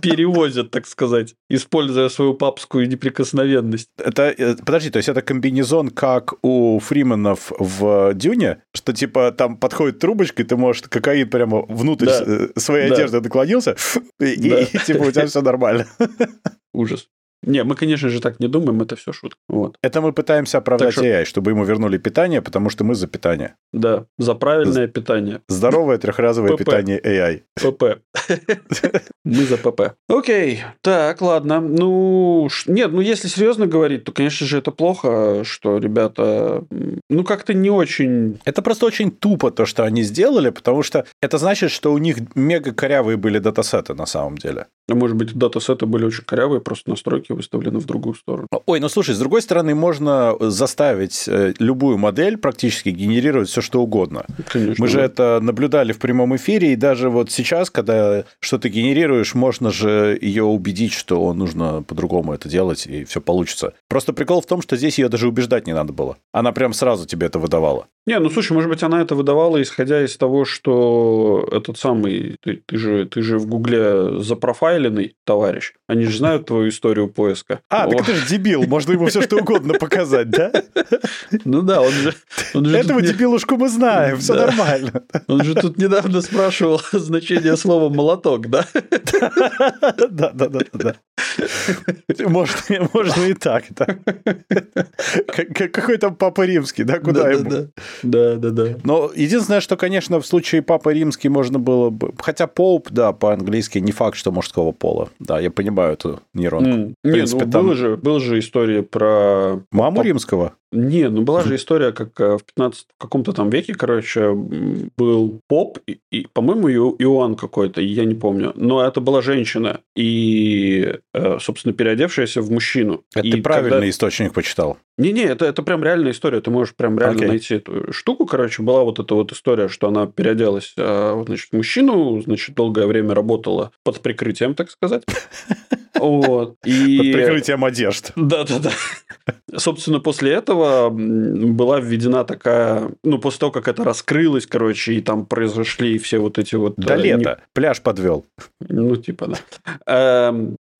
перевозят, так сказать, используя свою папскую неприкосновенность. Это, э, подожди, то есть это комбинезон, как у Фрименов в Дюне, что типа там подходит трубочка, и ты можешь кокаин прямо внутрь да. Э, своей да. одежды наклонился, и, да. и, и типа у тебя все нормально. Ужас. Не, мы, конечно же, так не думаем, это все шутка. Вот. Это мы пытаемся оправдать что... AI, чтобы ему вернули питание, потому что мы за питание. Да, за правильное З... питание. Здоровое трехразовое питание AI. ПП. Мы за ПП. Окей, так, ладно. Ну, нет, ну если серьезно говорить, то, конечно же, это плохо, что ребята, ну, как-то не очень... Это просто очень тупо то, что они сделали, потому что это значит, что у них мега корявые были датасеты на самом деле. А может быть, датасеты были очень корявые, просто настройки выставлены в другую сторону. Ой, ну слушай, с другой стороны, можно заставить э, любую модель практически генерировать все, что угодно. Конечно. Мы же это наблюдали в прямом эфире, и даже вот сейчас, когда что-то генерируешь, можно же ее убедить, что нужно по-другому это делать, и все получится. Просто прикол в том, что здесь ее даже убеждать не надо было. Она прям сразу тебе это выдавала. Не, ну слушай, может быть, она это выдавала, исходя из того, что этот самый, ты, ты, же, ты же в Гугле запрофайленный товарищ. Они же знают твою историю поиска. А, О. так ты же дебил, можно ему все что угодно показать, да? Ну да, он же... Он же Этого дебилушку мы знаем, все нормально. Он же тут недавно спрашивал значение слова молоток, да? Да, да, да, да. Можно, можно и так, да. Какой там папа римский, да, куда ему? Да, да, да. Но единственное, что, конечно, в случае Папы Римский можно было бы... Хотя Поуп, да, по-английски не факт, что мужского пола. Да, я понимаю эту нейронку. Mm. В принципе, ну, там... была же, была же история про... Маму Пап... римского? Не, ну была же история, как э, в 15 в каком-то там веке, короче, был поп, и, и по-моему, Иоанн какой-то, я не помню. Но это была женщина, и, э, собственно, переодевшаяся в мужчину. Это и ты правильный когда... источник почитал? Не-не, это, это прям реальная история. Ты можешь прям реально okay. найти эту штуку. Короче, была вот эта вот история, что она переоделась а, значит, мужчину, значит, долгое время работала под прикрытием, так сказать. Вот. И... Под прикрытием одежд. Да-да-да. Собственно, после этого была введена такая... Ну, после того, как это раскрылось, короче, и там произошли все вот эти вот... До э, лета. Пляж подвел. Ну, типа, да.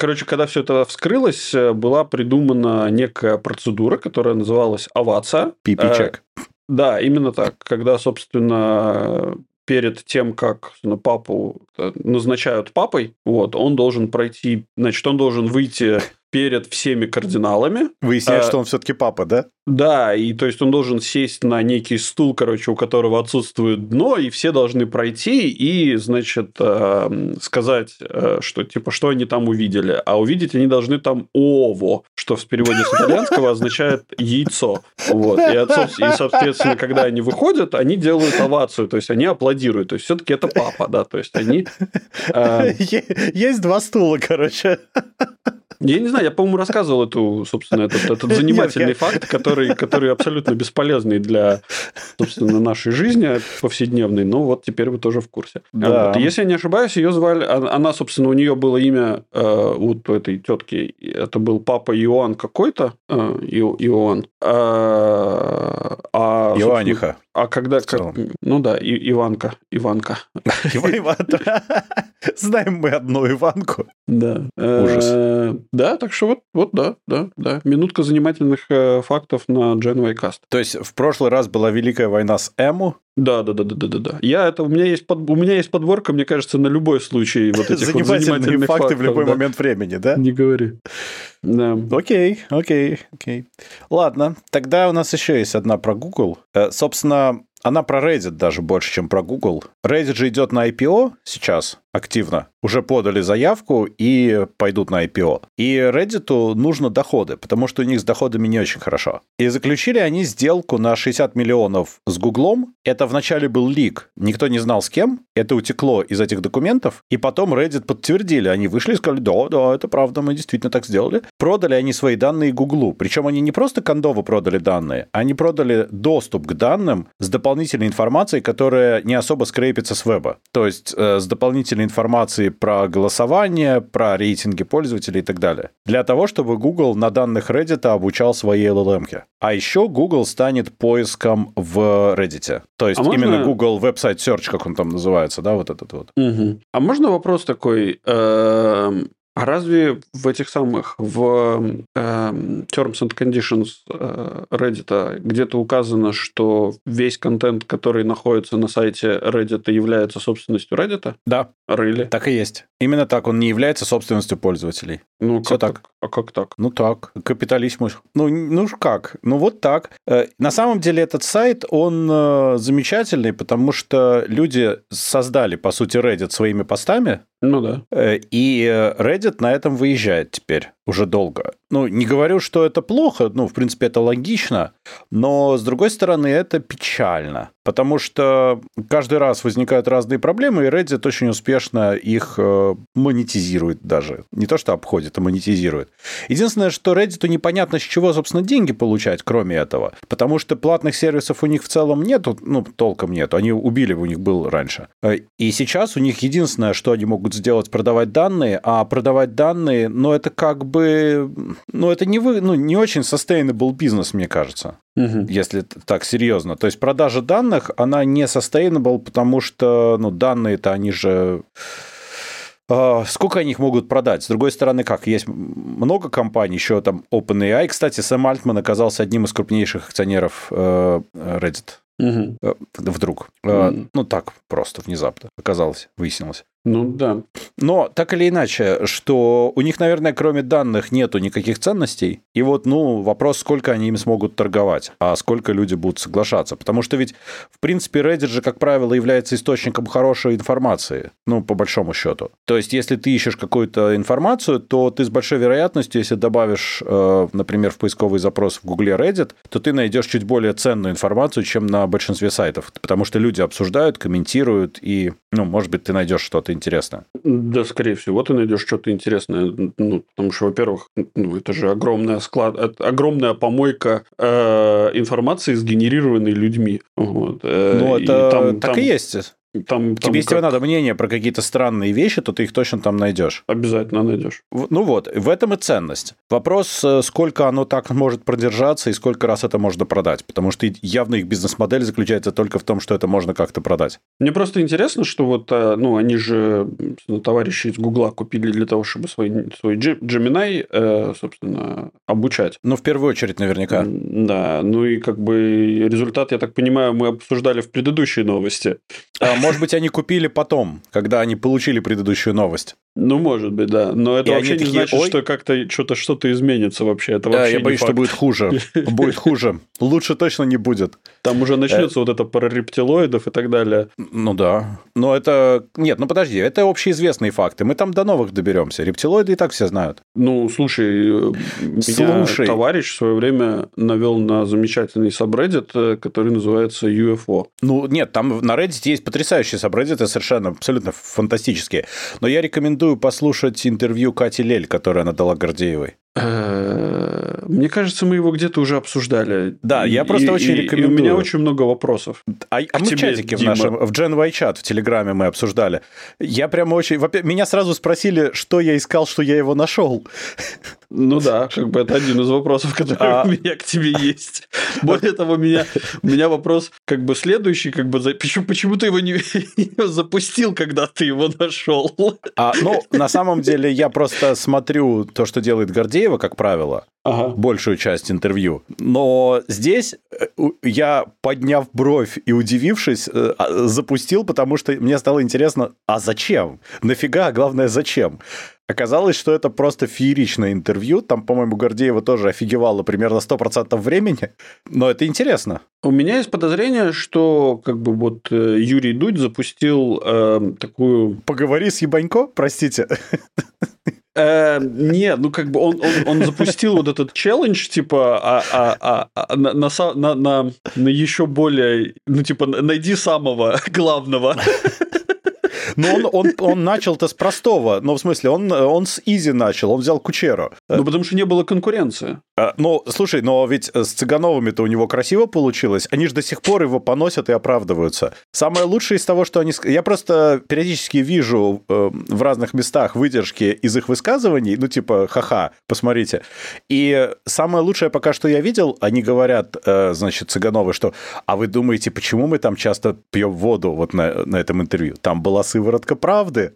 Короче, когда все это вскрылось, э, была придумана некая процедура, которая называлась овация. Пипичек. Э, да, именно так. Когда, собственно, перед тем, как ну, папу э, назначают папой, вот, он должен пройти, значит, он должен выйти перед всеми кардиналами. Выясняет, а, что он все-таки папа, да? Да, и то есть он должен сесть на некий стул, короче, у которого отсутствует дно, и все должны пройти и, значит, э, сказать, э, что типа, что они там увидели. А увидеть они должны там ово, что в переводе с итальянского означает яйцо. Вот. И, и, соответственно, когда они выходят, они делают овацию, то есть они аплодируют. То есть все-таки это папа, да, то есть они... Э... Есть два стула, короче. Я не знаю, я, по-моему, рассказывал эту, собственно, этот, этот занимательный факт, который, который абсолютно бесполезный для, собственно, нашей жизни повседневной. Но вот теперь вы тоже в курсе. Да. Вот. Если я не ошибаюсь, ее звали... А, она, собственно, у нее было имя э, вот у этой тетки. Это был папа Иоанн какой-то. Э, Иоанн. А, а, Иоанниха. А когда... Как, ну да, и, Иванка. Иванка. Знаем мы одну Иванку. Да. Ужас. Э, Да, так что вот, вот, да, да, да. Минутка занимательных э, фактов на Genway Cast. То есть в прошлый раз была Великая война с Эму, Да, да, да, да, да, да, да. Я это у меня есть под, у меня есть подборка, мне кажется, на любой случай вот этих вот занимательные занимательных факты фактов, в любой да. момент времени, да? Не говори. Да. Окей, окей, окей. Ладно, тогда у нас еще есть одна про Google. Э, Собственно, она про Reddit даже больше, чем про Google. Reddit же идет на IPO сейчас активно. Уже подали заявку и пойдут на IPO. И Reddit нужно доходы, потому что у них с доходами не очень хорошо. И заключили они сделку на 60 миллионов с Гуглом. Это вначале был лик, никто не знал с кем. Это утекло из этих документов. И потом Reddit подтвердили. Они вышли и сказали, да, да, это правда, мы действительно так сделали. Продали они свои данные Гуглу. Причем они не просто кондово продали данные, они продали доступ к данным с дополнительной информацией, которая не особо скрепится с веба. То есть э, с дополнительной информацией про голосование, про рейтинги пользователей и так далее. Для того, чтобы Google на данных Reddit обучал свои LLM. -ки. А еще Google станет поиском в Reddit. То есть А можно- именно Google Website Search, как он там называется, да, вот этот вот. Мгм. А можно вопрос такой? А разве в этих самых, в эм, Terms and Conditions э, Reddit где-то указано, что весь контент, который находится на сайте Reddit, является собственностью Reddit? Да, Really? так и есть. Именно так он не является собственностью пользователей. Ну, Всё как так. А как так? Ну так, капитализм. Ну, ну как? Ну вот так. Э, На самом деле этот сайт, он э, замечательный, потому что люди создали, по сути, Reddit своими постами, Ну да. э, и э, Reddit на этом выезжает теперь уже долго. Ну, не говорю, что это плохо, ну, в принципе, это логично, но, с другой стороны, это печально, потому что каждый раз возникают разные проблемы, и Reddit очень успешно их э, монетизирует даже. Не то, что обходит, а монетизирует. Единственное, что Reddit непонятно, с чего, собственно, деньги получать, кроме этого. Потому что платных сервисов у них в целом нету, ну, толком нету. Они убили, у них был раньше. Э, И сейчас у них единственное, что они могут сделать, продавать данные, а продавать данные, ну, это как ну, это не, вы, ну, не очень sustainable бизнес, мне кажется Мгм. если так серьезно. То есть продажа данных, она не sustainable, потому что ну, данные-то они же... А, Сколько они их могут продать? С другой стороны, как? Есть много компаний, еще там OpenAI. Кстати, Сэм Альтман оказался одним из крупнейших акционеров э, Reddit. Э, Вдруг. Мгм. Ну, так, просто внезапно оказалось, выяснилось. Ну да. Но так или иначе, что у них, наверное, кроме данных нету никаких ценностей. И вот, ну, вопрос, сколько они им смогут торговать, а сколько люди будут соглашаться. Потому что ведь, в принципе, Reddit же, как правило, является источником хорошей информации. Ну, по большому счету. То есть, если ты ищешь какую-то информацию, то ты с большой вероятностью, если добавишь, э, например, в поисковый запрос в Гугле Reddit, то ты найдешь чуть более ценную информацию, чем на большинстве сайтов. Потому что люди обсуждают, комментируют, и, ну, может быть, ты найдешь что-то интересное. Да, скорее всего, ты найдешь что-то интересное. Ну, потому что, во-первых, ну, это же огромная склад, это огромная помойка э, информации, сгенерированной людьми. Вот. Э, Ну, и это там- так там- и есть. Там, там Тебе, если как- надо мнение про какие-то странные вещи, то ты их точно там найдешь. Обязательно найдешь. В- Ну вот, в этом и ценность. Вопрос, э, сколько оно так может продержаться и сколько раз это можно продать. Потому что явно их бизнес-модель заключается только в том, что это можно как-то продать. Мне просто интересно, что вот, э, ну, они же, товарищи из Гугла купили для того, чтобы свой, свой Ge- Gemini, э, собственно, обучать. Ну, в первую очередь, наверняка. Да, ну и как бы результат, я так понимаю, мы обсуждали в предыдущей новости. А может быть, они купили потом, когда они получили предыдущую новость. Ну, может быть, да. Но это И вообще не такие, значит, «Ой». что как-то что-то что-то изменится вообще. Это Да, вообще я не боюсь, что факт. будет хуже. Будет хуже. Лучше точно не будет. Там уже начнется вот это про рептилоидов и так далее. Ну да. Но это... Нет, ну подожди, это общеизвестные факты. Мы там до новых доберемся. Рептилоиды и так все знают. Ну, слушай, э, Слушай. товарищ в свое время навел на замечательный сабреддит, э, который называется UFO. Ну, нет, там на Reddit есть потрясающие сабреддиты, совершенно абсолютно фантастические. Но я рекомендую послушать интервью Кати Лель, которое она дала Гордеевой. Э, Мне кажется, мы его где-то уже обсуждали. Да, я просто очень и, рекомендую. И у меня очень много вопросов. А, а мы в чатике в нашем, в Gen Y чат в Телеграме мы обсуждали. Я прямо очень... Меня сразу спросили, что я искал, что я его нашел. Ну да, как бы это один из вопросов, который а... у меня к тебе есть. Более того, у меня, у меня вопрос как бы следующий, как бы почему, почему ты его не, не запустил, когда ты его нашел? А, ну, на самом деле, я просто смотрю то, что делает Гордеева, как правило, ага. большую часть интервью. Но здесь э, я, подняв бровь и удивившись, э, а, запустил, потому что мне стало интересно, а зачем? Нафига, а главное, зачем? Оказалось, что это просто фееричное интервью. Там, по-моему, Гордеева тоже офигевала примерно 100% времени. Но это интересно. У меня есть подозрение, что как бы вот э, Юрий Дудь запустил э, такую... Поговори с Ебанько, простите. Э, нет, ну как бы он, он, он запустил вот этот челлендж, типа, а, а, а, а на, на, на, на еще более, ну типа, найди самого главного. Но он, он, он начал-то с простого. Но в смысле, он, он с изи начал, он взял Кучеру. Ну, потому что не было конкуренции. А, ну, слушай, но ведь с Цыгановыми-то у него красиво получилось. Они же до сих пор его поносят и оправдываются. Самое лучшее из того, что они... Я просто периодически вижу э, в разных местах выдержки из их высказываний, ну, типа, ха-ха, посмотрите. И самое лучшее пока что я видел, они говорят, э, значит, Цыгановы, что «А вы думаете, почему мы там часто пьем воду вот на, на этом интервью? Там была сыворотка правды».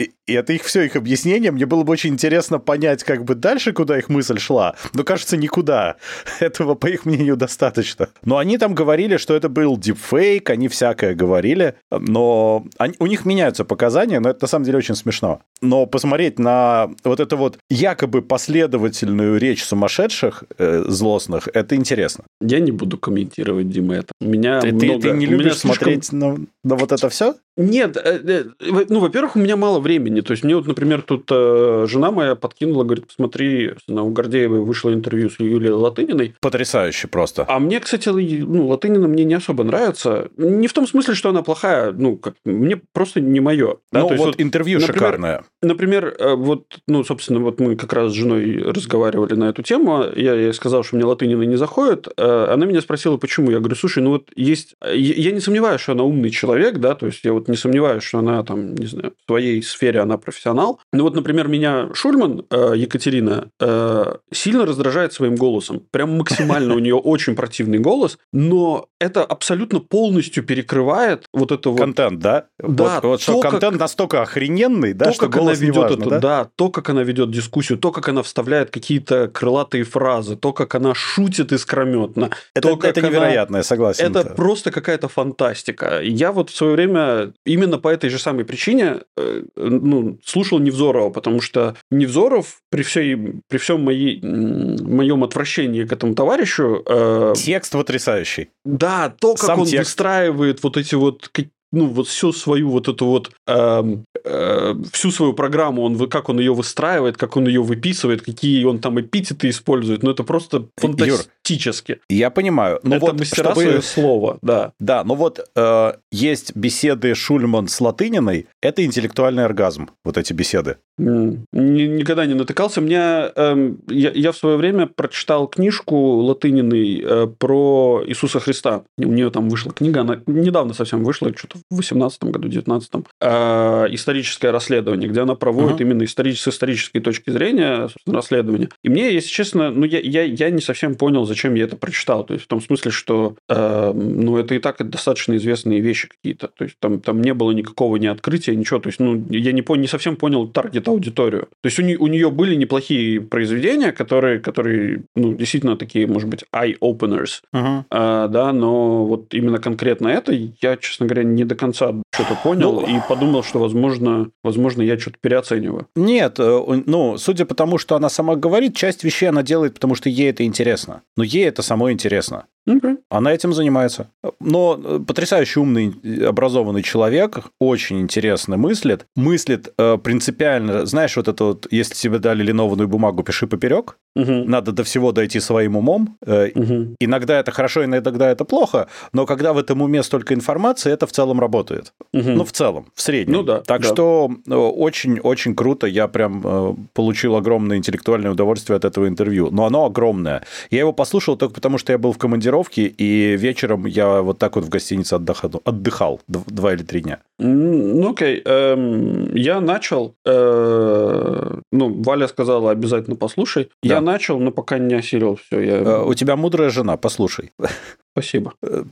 И, и это их все их объяснение. Мне было бы очень интересно понять, как бы дальше, куда их мысль шла. Но кажется, никуда. Этого, по их мнению, достаточно. Но они там говорили, что это был дипфейк, они всякое говорили. Но они, у них меняются показания, но это на самом деле очень смешно. Но посмотреть на вот эту вот якобы последовательную речь сумасшедших э, злостных, это интересно. Я не буду комментировать, Дима, это. У меня ты, много... ты, ты не любишь слишком... смотреть на, на вот это все? Нет, э, э, ну, во-первых, у меня мало времени. То есть мне вот, например, тут э, жена моя подкинула, говорит, посмотри, у Гордеевой вышло интервью с Юлией Латыниной. Потрясающе просто. А мне, кстати, ну, Латынина мне не особо нравится. Не в том смысле, что она плохая, ну, как, мне просто не мое. Да? Ну, вот, вот интервью например, шикарное. Например, вот, ну, собственно, вот мы как раз с женой разговаривали на эту тему. Я ей сказал, что мне Латынина не заходит. Она меня спросила, почему. Я говорю, слушай, ну вот есть... Я не сомневаюсь, что она умный человек, да, то есть я вот не сомневаюсь, что она там, не знаю, в своей сфере она профессионал. Ну вот, например, меня Шульман, э, Екатерина, э, сильно раздражает своим голосом. Прям максимально у нее очень противный голос, но это абсолютно полностью перекрывает вот это вот... Контент, да? Да. Вот, вот что контент как... настолько охрененный, да, то, что как голос она ведет важно, эту, да? да, то, как она ведет дискуссию, то, как она вставляет какие-то крылатые фразы, то, как она шутит искрометно. Это, то, это невероятно, я согласен. Это просто какая-то фантастика. Я вот в свое время именно по этой же самой причине э, ну, слушал Невзорова, потому что Невзоров при, всей, при всем моей, моем отвращении к этому товарищу... Э, Текст потрясающий. Да, то, как Сам он текст. выстраивает вот эти вот ну, вот всю свою вот эту вот, э, э, всю свою программу, он, как он ее выстраивает, как он ее выписывает, какие он там эпитеты использует, ну, это просто фантастически. Юр, я понимаю. Но это вот мастера чтобы... свое слово, да. Да, но вот э, есть беседы Шульман с Латыниной, это интеллектуальный оргазм, вот эти беседы. Никогда не натыкался. Мне, э, я, я в свое время прочитал книжку Латыниной э, про Иисуса Христа. У нее там вышла книга, она недавно совсем вышла, что-то в 18 году, 19 э, историческое расследование, где она проводит uh-huh. именно исторической, с исторической точки зрения расследование. И мне, если честно, ну, я, я, я не совсем понял, зачем я это прочитал. То есть, в том смысле, что э, ну, это и так достаточно известные вещи какие-то. То есть, там, там не было никакого ни открытия, ничего. То есть, ну, я не, не совсем понял таргет аудиторию. То есть, у, не, у нее были неплохие произведения, которые, которые ну, действительно такие, может быть, eye-openers. Uh-huh. Э, да, но вот именно конкретно это я, честно говоря, не до конца что-то понял ну, и подумал, что, возможно, возможно, я что-то переоцениваю. Нет, э, ну, судя по тому, что она сама говорит, часть вещей она делает, потому что ей это интересно. Но ей это само интересно. Okay. Она этим занимается. Но э, потрясающе умный, образованный человек, очень интересно мыслит. Мыслит э, принципиально. Знаешь, вот это вот, если тебе дали линованную бумагу, пиши поперек. Угу. Надо до всего дойти своим умом. Угу. Иногда это хорошо, иногда это плохо, но когда в этом уме столько информации, это в целом работает. Угу. Ну, в целом, в среднем. Ну да. Так да. что очень-очень круто. Я прям получил огромное интеллектуальное удовольствие от этого интервью. Но оно огромное. Я его послушал только потому, что я был в командировке, и вечером я вот так вот в гостинице отдыхал, отдыхал два или три дня. Ну, окей. Эм, я начал. Э, ну, Валя сказала, обязательно послушай. Да. Я начал, но пока не осилил все. Я... Э, у тебя мудрая жена, послушай. Спасибо. Э,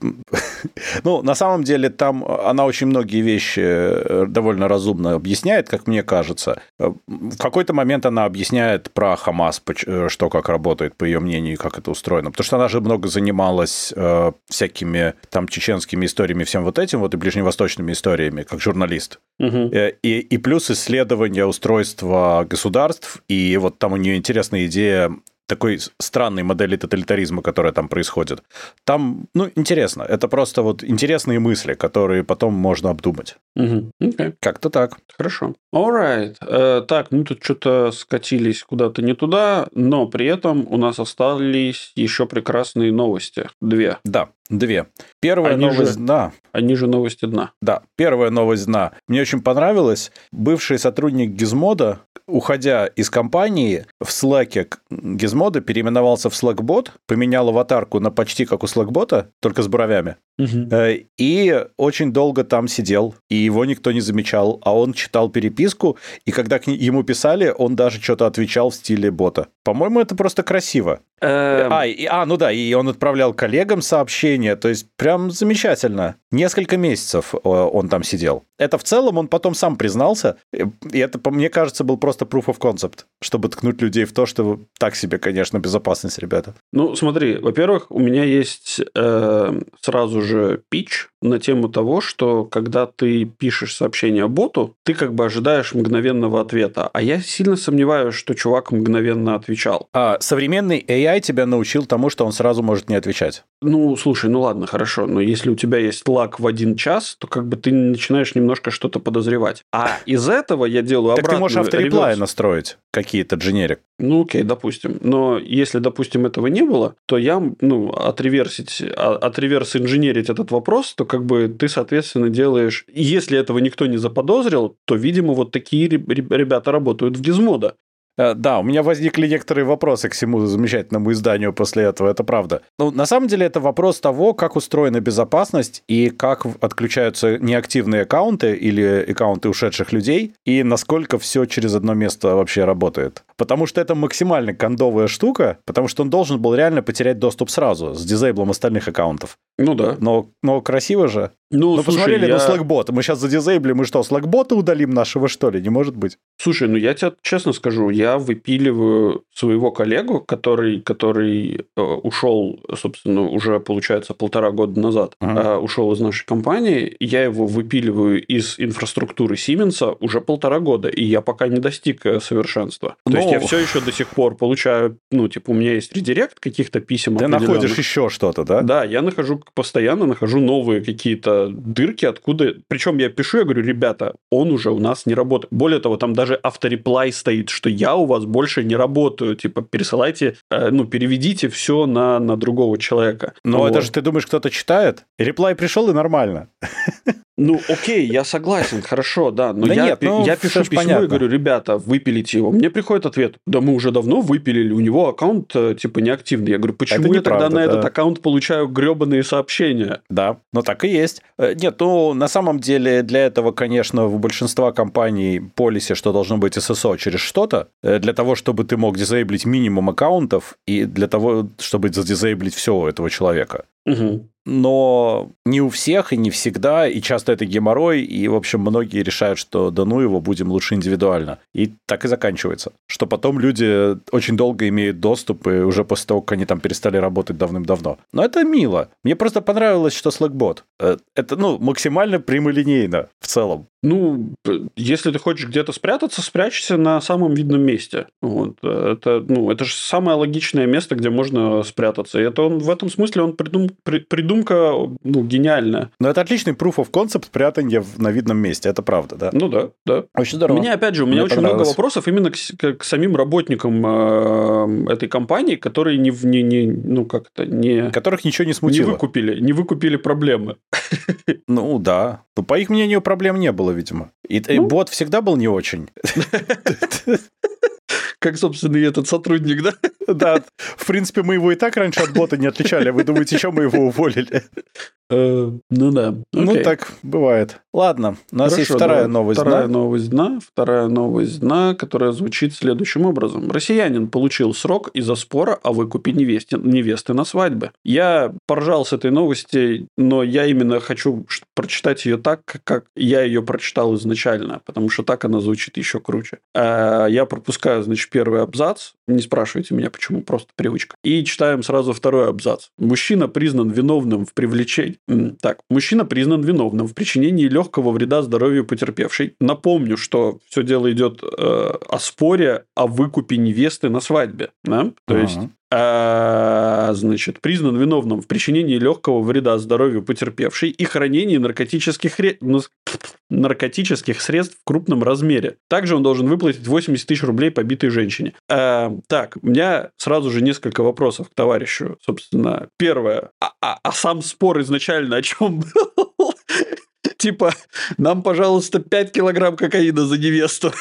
ну, на самом деле, там она очень многие вещи э, довольно разумно объясняет, как мне кажется. Э, в какой-то момент она объясняет про Хамас, что как работает, по ее мнению, как это устроено. Потому что она же много занималась э, всякими там чеченскими историями, всем вот этим, вот и ближневосточными историями, как журналист. Угу. И, и плюс исследование устройства государств, и вот там у нее интересная идея такой странной модели тоталитаризма, которая там происходит. Там, ну, интересно. Это просто вот интересные мысли, которые потом можно обдумать. Угу. Okay. Как-то так. Хорошо. Alright. Э, так, мы тут что-то скатились куда-то не туда, но при этом у нас остались еще прекрасные новости. Две. Да, две. Первая они новость же, дна. Они же новости дна. Да, первая новость дна. Мне очень понравилось. Бывший сотрудник Гизмода, уходя из компании, в Slack Gizmodo переименовался в Slackbot, поменял аватарку на почти как у Slackbot, только с бровями. Угу. И очень долго там сидел, и его никто не замечал, а он читал переписку, и когда ему писали, он даже что-то отвечал в стиле бота. По-моему, это просто красиво. Эм... А, и, а, ну да, и он отправлял коллегам сообщения, то есть прям замечательно. Несколько месяцев э, он там сидел. Это в целом он потом сам признался, и это, мне кажется, был просто proof of concept, чтобы ткнуть людей в то, что так себе, конечно, безопасность, ребята. Ну, смотри, во-первых, у меня есть э, сразу же пич на тему того, что когда ты пишешь сообщение боту, ты как бы ожидаешь мгновенного ответа. А я сильно сомневаюсь, что чувак мгновенно отвечал. А современный AI тебя научил тому, что он сразу может не отвечать. Ну, слушай, ну ладно, хорошо, но если у тебя есть лак в один час, то как бы ты начинаешь немножко что-то подозревать. А из этого я делаю обратно. Так ты можешь автореплай настроить, какие-то дженерик. Ну, окей, допустим. Но если, допустим, этого не было, то я, ну, отреверсить, а, отреверс инженерить этот вопрос, то как бы ты, соответственно, делаешь... Если этого никто не заподозрил, то, видимо, вот такие ребята работают в Gizmodo. Э, да, у меня возникли некоторые вопросы к всему замечательному изданию после этого, это правда. Ну, на самом деле, это вопрос того, как устроена безопасность и как отключаются неактивные аккаунты или аккаунты ушедших людей, и насколько все через одно место вообще работает. Потому что это максимально кондовая штука, потому что он должен был реально потерять доступ сразу с дизейблом остальных аккаунтов. Ну да. Но, но красиво же. Ну, ну слушай, посмотрели я... на Slackbot. Мы сейчас задизейблим, мы что, Slackbot удалим нашего, что ли? Не может быть. Слушай, ну я тебе честно скажу, я выпиливаю своего коллегу, который, который э, ушел, собственно, уже, получается, полтора года назад, uh-huh. э, ушел из нашей компании. Я его выпиливаю из инфраструктуры Сименса уже полтора года, и я пока не достиг э, совершенства. То есть я все еще до сих пор получаю, ну, типа, у меня есть редирект каких-то писем. Ты находишь еще что-то, да? Да, я нахожу постоянно нахожу новые какие-то дырки, откуда... Причем я пишу, я говорю, ребята, он уже у нас не работает. Более того, там даже автореплай стоит, что я у вас больше не работаю. Типа, пересылайте, э, ну, переведите все на, на другого человека. Но вот. это же, ты думаешь, кто-то читает? Реплай пришел и нормально. Ну, окей, я согласен, хорошо, да. Но да я, нет, ну, я пишу письмо понятно. и говорю, ребята, выпилите его. Мне приходит ответ, да мы уже давно выпилили, у него аккаунт э, типа неактивный. Я говорю, почему я тогда на да. этот аккаунт получаю гребаные сообщения? Да, ну так и есть. Э, нет, ну на самом деле для этого, конечно, в большинства компаний полисе, что должно быть ССО через что-то, э, для того, чтобы ты мог дизейблить минимум аккаунтов и для того, чтобы задизейблить все у этого человека. Угу но не у всех и не всегда, и часто это геморрой, и, в общем, многие решают, что да ну его, будем лучше индивидуально. И так и заканчивается. Что потом люди очень долго имеют доступ, и уже после того, как они там перестали работать давным-давно. Но это мило. Мне просто понравилось, что Slackbot. Э, это, ну, максимально прямолинейно в целом. Ну, если ты хочешь где-то спрятаться, спрячься на самом видном месте. Вот. Это, ну, это же самое логичное место, где можно спрятаться. И это он в этом смысле он придум, при, придумал задумка, ну, гениальная. Но это отличный proof of concept прятания на видном месте, это правда, да? Ну да, да. Очень здорово. У меня, опять же, у меня Мне очень много вопросов именно к, к- самим работникам э, этой компании, которые не, не, не ну как это, не, Которых ничего не не смутило. выкупили, не выкупили проблемы. Ну да. Ну, по их мнению, проблем не было, видимо. И, и Ну. бот всегда был не очень. Как, собственно, и этот сотрудник, да? Да, в принципе, мы его и так раньше от бота не отличали. а Вы думаете, еще мы его уволили? Э, Ну да. Ну, так бывает. Ладно, у нас есть вторая новость. Вторая новость дна. Вторая новость дна, которая звучит следующим образом. Россиянин получил срок из-за спора о выкупе невесты на свадьбе. Я поржал с этой новости, но я именно хочу прочитать ее так, как- как я ее прочитал изначально, потому что так она звучит еще круче. А, Я пропускаю, значит, первый абзац. Не спрашивайте меня, почему, просто привычка. И читаем сразу второй абзац. Мужчина признан виновным в привлечении... Так, мужчина признан виновным в причинении легкого вреда здоровью потерпевшей. Напомню, что все дело идет э, о споре о выкупе невесты на свадьбе. Да? То Ага. есть значит, признан виновным в причинении легкого вреда здоровью потерпевшей и хранении наркотических, ре- наркотических средств в крупном размере. Также он должен выплатить 80 тысяч рублей побитой женщине. А, так, у меня сразу же несколько вопросов к товарищу. Собственно, первое. А, а- а сам спор изначально о чем был? Типа, нам, пожалуйста, 5 килограмм кокаина за невесту.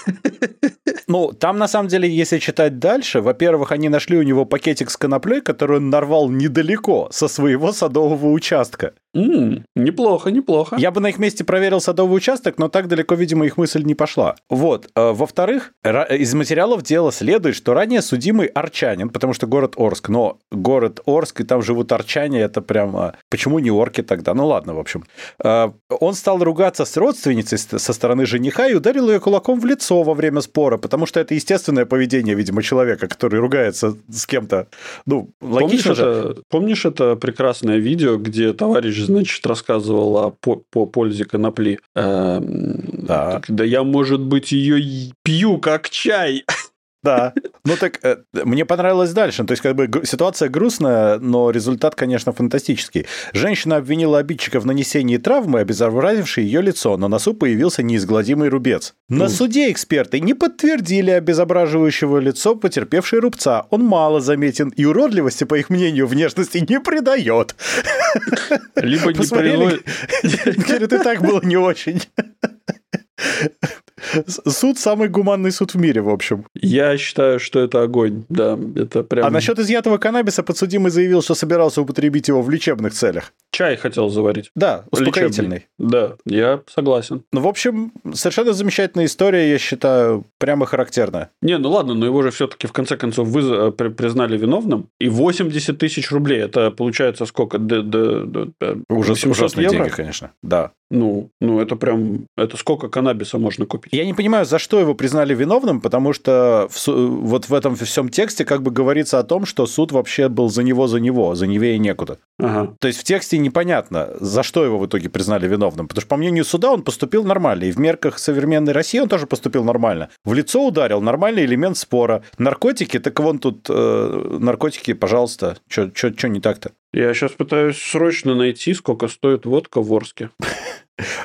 Ну, там, на самом деле, если читать дальше, во-первых, они нашли у него пакетик с коноплей, который он нарвал недалеко, со своего садового участка. М, неплохо, неплохо. Я бы на их месте проверил садовый участок, но так далеко, видимо, их мысль не пошла. Вот. Э, Во-вторых, ра- из материалов дела следует, что ранее судимый арчанин, потому что город Орск, но город Орск, и там живут арчане, это прямо... Почему не орки тогда? Ну ладно, в общем. Э, Он стал ругаться с родственницей со стороны жениха и ударил ее кулаком в лицо во время спора, потому что это естественное поведение, видимо, человека, который ругается с кем-то. Ну, Помнишь логично же. это, помнишь это прекрасное видео, где товарищ, значит, рассказывал о по, по пользе конопли? Эм, Да. так, да я, может быть, ее пью как чай. Да. Ну так э, мне понравилось дальше. То есть, как бы ситуация грустная, но результат, конечно, фантастический. Женщина обвинила обидчика в нанесении травмы, обезобразившей ее лицо. На носу появился неизгладимый рубец. На Уф. суде эксперты не подтвердили обезображивающего лицо потерпевшей рубца. Он мало заметен и уродливости, по их мнению, внешности не придает. Либо не Посмотрели? Говорит, и так было не очень. Суд самый гуманный суд в мире, в общем. Я считаю, что это огонь. Да, это прям... А насчет изъятого каннабиса подсудимый заявил, что собирался употребить его в лечебных целях. Чай хотел заварить. Да, успокоительный. Лечебный. Да, я согласен. Ну, в общем, совершенно замечательная история, я считаю, прямо характерная. Не, ну ладно, но его же все-таки в конце концов вы э, при- признали виновным. И 80 тысяч рублей, это получается сколько? Д- д- д- д- Уже 800 ужасные евро? деньги, конечно. Да. Ну, ну, это прям... Это сколько каннабиса можно купить? Я не понимаю, за что его признали виновным, потому что в вот в этом всем тексте как бы говорится о том, что суд вообще был за него, за него, за невее некуда. Ага. То есть в тексте непонятно, за что его в итоге признали виновным. Потому что, по мнению суда, он поступил нормально. И в мерках современной России он тоже поступил нормально. В лицо ударил, нормальный элемент спора. Наркотики, так вон тут э, наркотики, пожалуйста. Что не так-то? Я сейчас пытаюсь срочно найти, сколько стоит водка в Орске.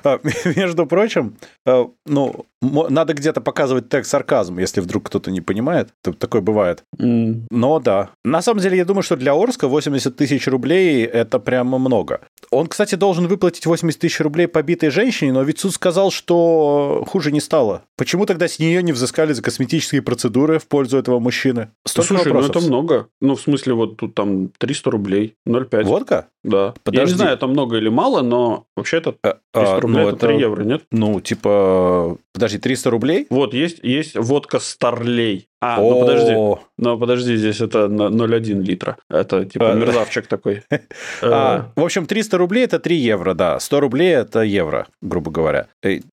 А, между прочим, э, ну, надо где-то показывать тег сарказм, если вдруг кто-то не понимает. Такое бывает. М, Но да. На самом деле, я думаю, что для Орска 80 тысяч рублей – это прямо много. Он, кстати, должен выплатить 80 тысяч рублей побитой женщине, но ведь суд сказал, что хуже не стало. Почему тогда с нее не взыскали за косметические процедуры в пользу этого мужчины? Столько Слушай, вопросов. ну это много. Ну, в смысле, вот тут там 300 рублей, 0,5. Водка? Да. Я Подожди. не знаю, это много или мало, но вообще это Э, 300 а, рублей, ну, это 3 евро, нет? Ну, типа, подожди, 300 рублей? Вот, есть, есть водка Старлей. А, ну подожди. Ну подожди, здесь это на 0,1 литра. Это типа А, мерзавчик такой. А, в общем, 300 рублей это 3 евро, да. 100 рублей это евро, грубо говоря.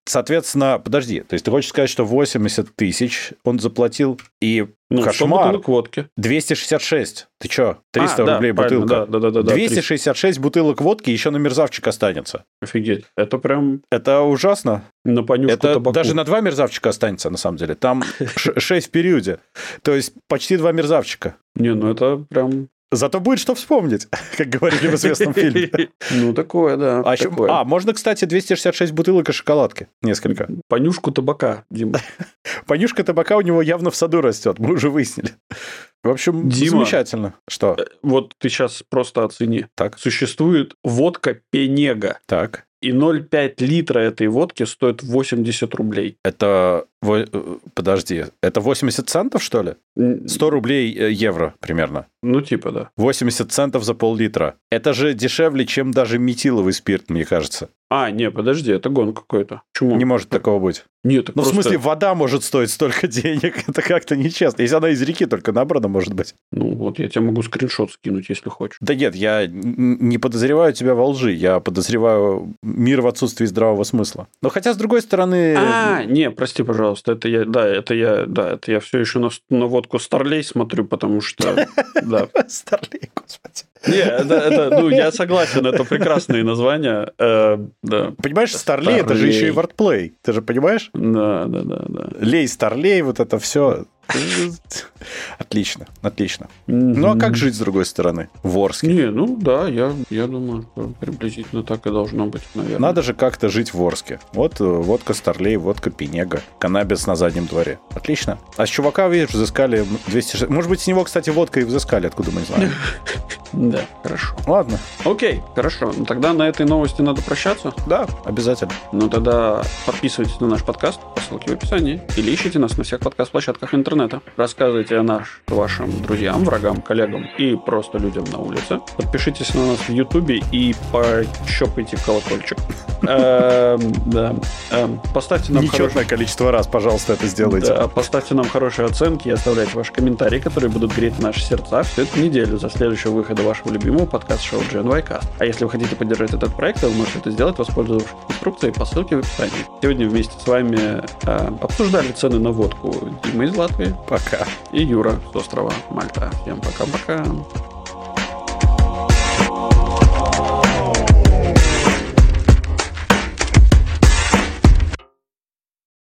Соответственно, подожди, то есть ты хочешь сказать, что 80 тысяч он заплатил и Ну, 100 кошмар. бутылок водки. 266. Ты чё? 300 А, да, рублей бутылка. Да, да, да, да, да, 266 бутылок водки еще на мерзавчик останется. 300. Офигеть. Это прям Это ужасно. на понюшку Это табаку. даже на два мерзавчика останется, на самом деле. Там 6 в периоде. То есть почти два мерзавчика. Не, ну это прям Зато будет что вспомнить, как говорили в известном фильме. Ну, такое, да. А, еще, а, можно, кстати, 266 бутылок и шоколадки. Несколько. Понюшку табака, Дима. Понюшка табака у него явно в саду растет, мы уже выяснили. В общем, Дима, замечательно. Что? Э, вот ты сейчас просто оцени. Так. Существует водка Пенега. Так и 0,5 литра этой водки стоит 80 рублей. Это... Э, подожди, это 80 центов, что ли? 100 рублей э, евро примерно. Ну, типа, да. 80 центов за пол-литра. Это же дешевле, чем даже метиловый спирт, мне кажется. А, не, подожди, это гон какой-то. Почему? Не может такого быть. Нет, Ну, просто... в смысле, вода может стоить столько денег. Это как-то нечестно. Если она из реки только набрана, может быть. Ну, вот я тебе могу скриншот скинуть, если хочешь. Да нет, я не подозреваю тебя во лжи. Я подозреваю мир в отсутствии здравого смысла. Но хотя, с другой стороны... А, не, прости, пожалуйста. Это я, да, это я, да, это я все еще на, на водку Старлей смотрю, потому что... Да. Старлей, господи. Не, это, это, ну, я согласен, это прекрасные названия. Э, да. Понимаешь, Старлей это же еще и вортплей. Ты же понимаешь? Да, да, да, да. Лей, Старлей, вот это все. Отлично, отлично. Ну а как жить с другой стороны? В Орске? Не, ну да, я, я думаю, что приблизительно так и должно быть, наверное. Надо же как-то жить в Орске. Вот э, водка Старлей, водка Пенега, каннабис на заднем дворе. Отлично. А с чувака, видишь, взыскали 200... Может быть, с него, кстати, водка и взыскали, откуда мы не знаем. Да, хорошо. Ладно. Окей, хорошо. Ну тогда на этой новости надо прощаться. Да, обязательно. Ну тогда подписывайтесь на наш подкаст по ссылке в описании или ищите нас на всех подкаст-площадках интернета. Рассказывайте о нас вашим друзьям, врагам, коллегам и просто людям на улице. Подпишитесь на нас в Ютубе и пощупайте колокольчик. Эм, да. Эм, поставьте нам Нечетное количество раз, пожалуйста, это сделайте. Поставьте нам хорошие оценки и оставляйте ваши комментарии, которые будут греть наши сердца всю эту неделю за следующего выхода вашего любимого подкаста-шоу GNYcast. А если вы хотите поддержать этот проект, то вы можете это сделать, воспользовавшись инструкцией по ссылке в описании. Сегодня вместе с вами э, обсуждали цены на водку Дима из Латвии. Пока. И Юра с острова Мальта. Всем пока-пока.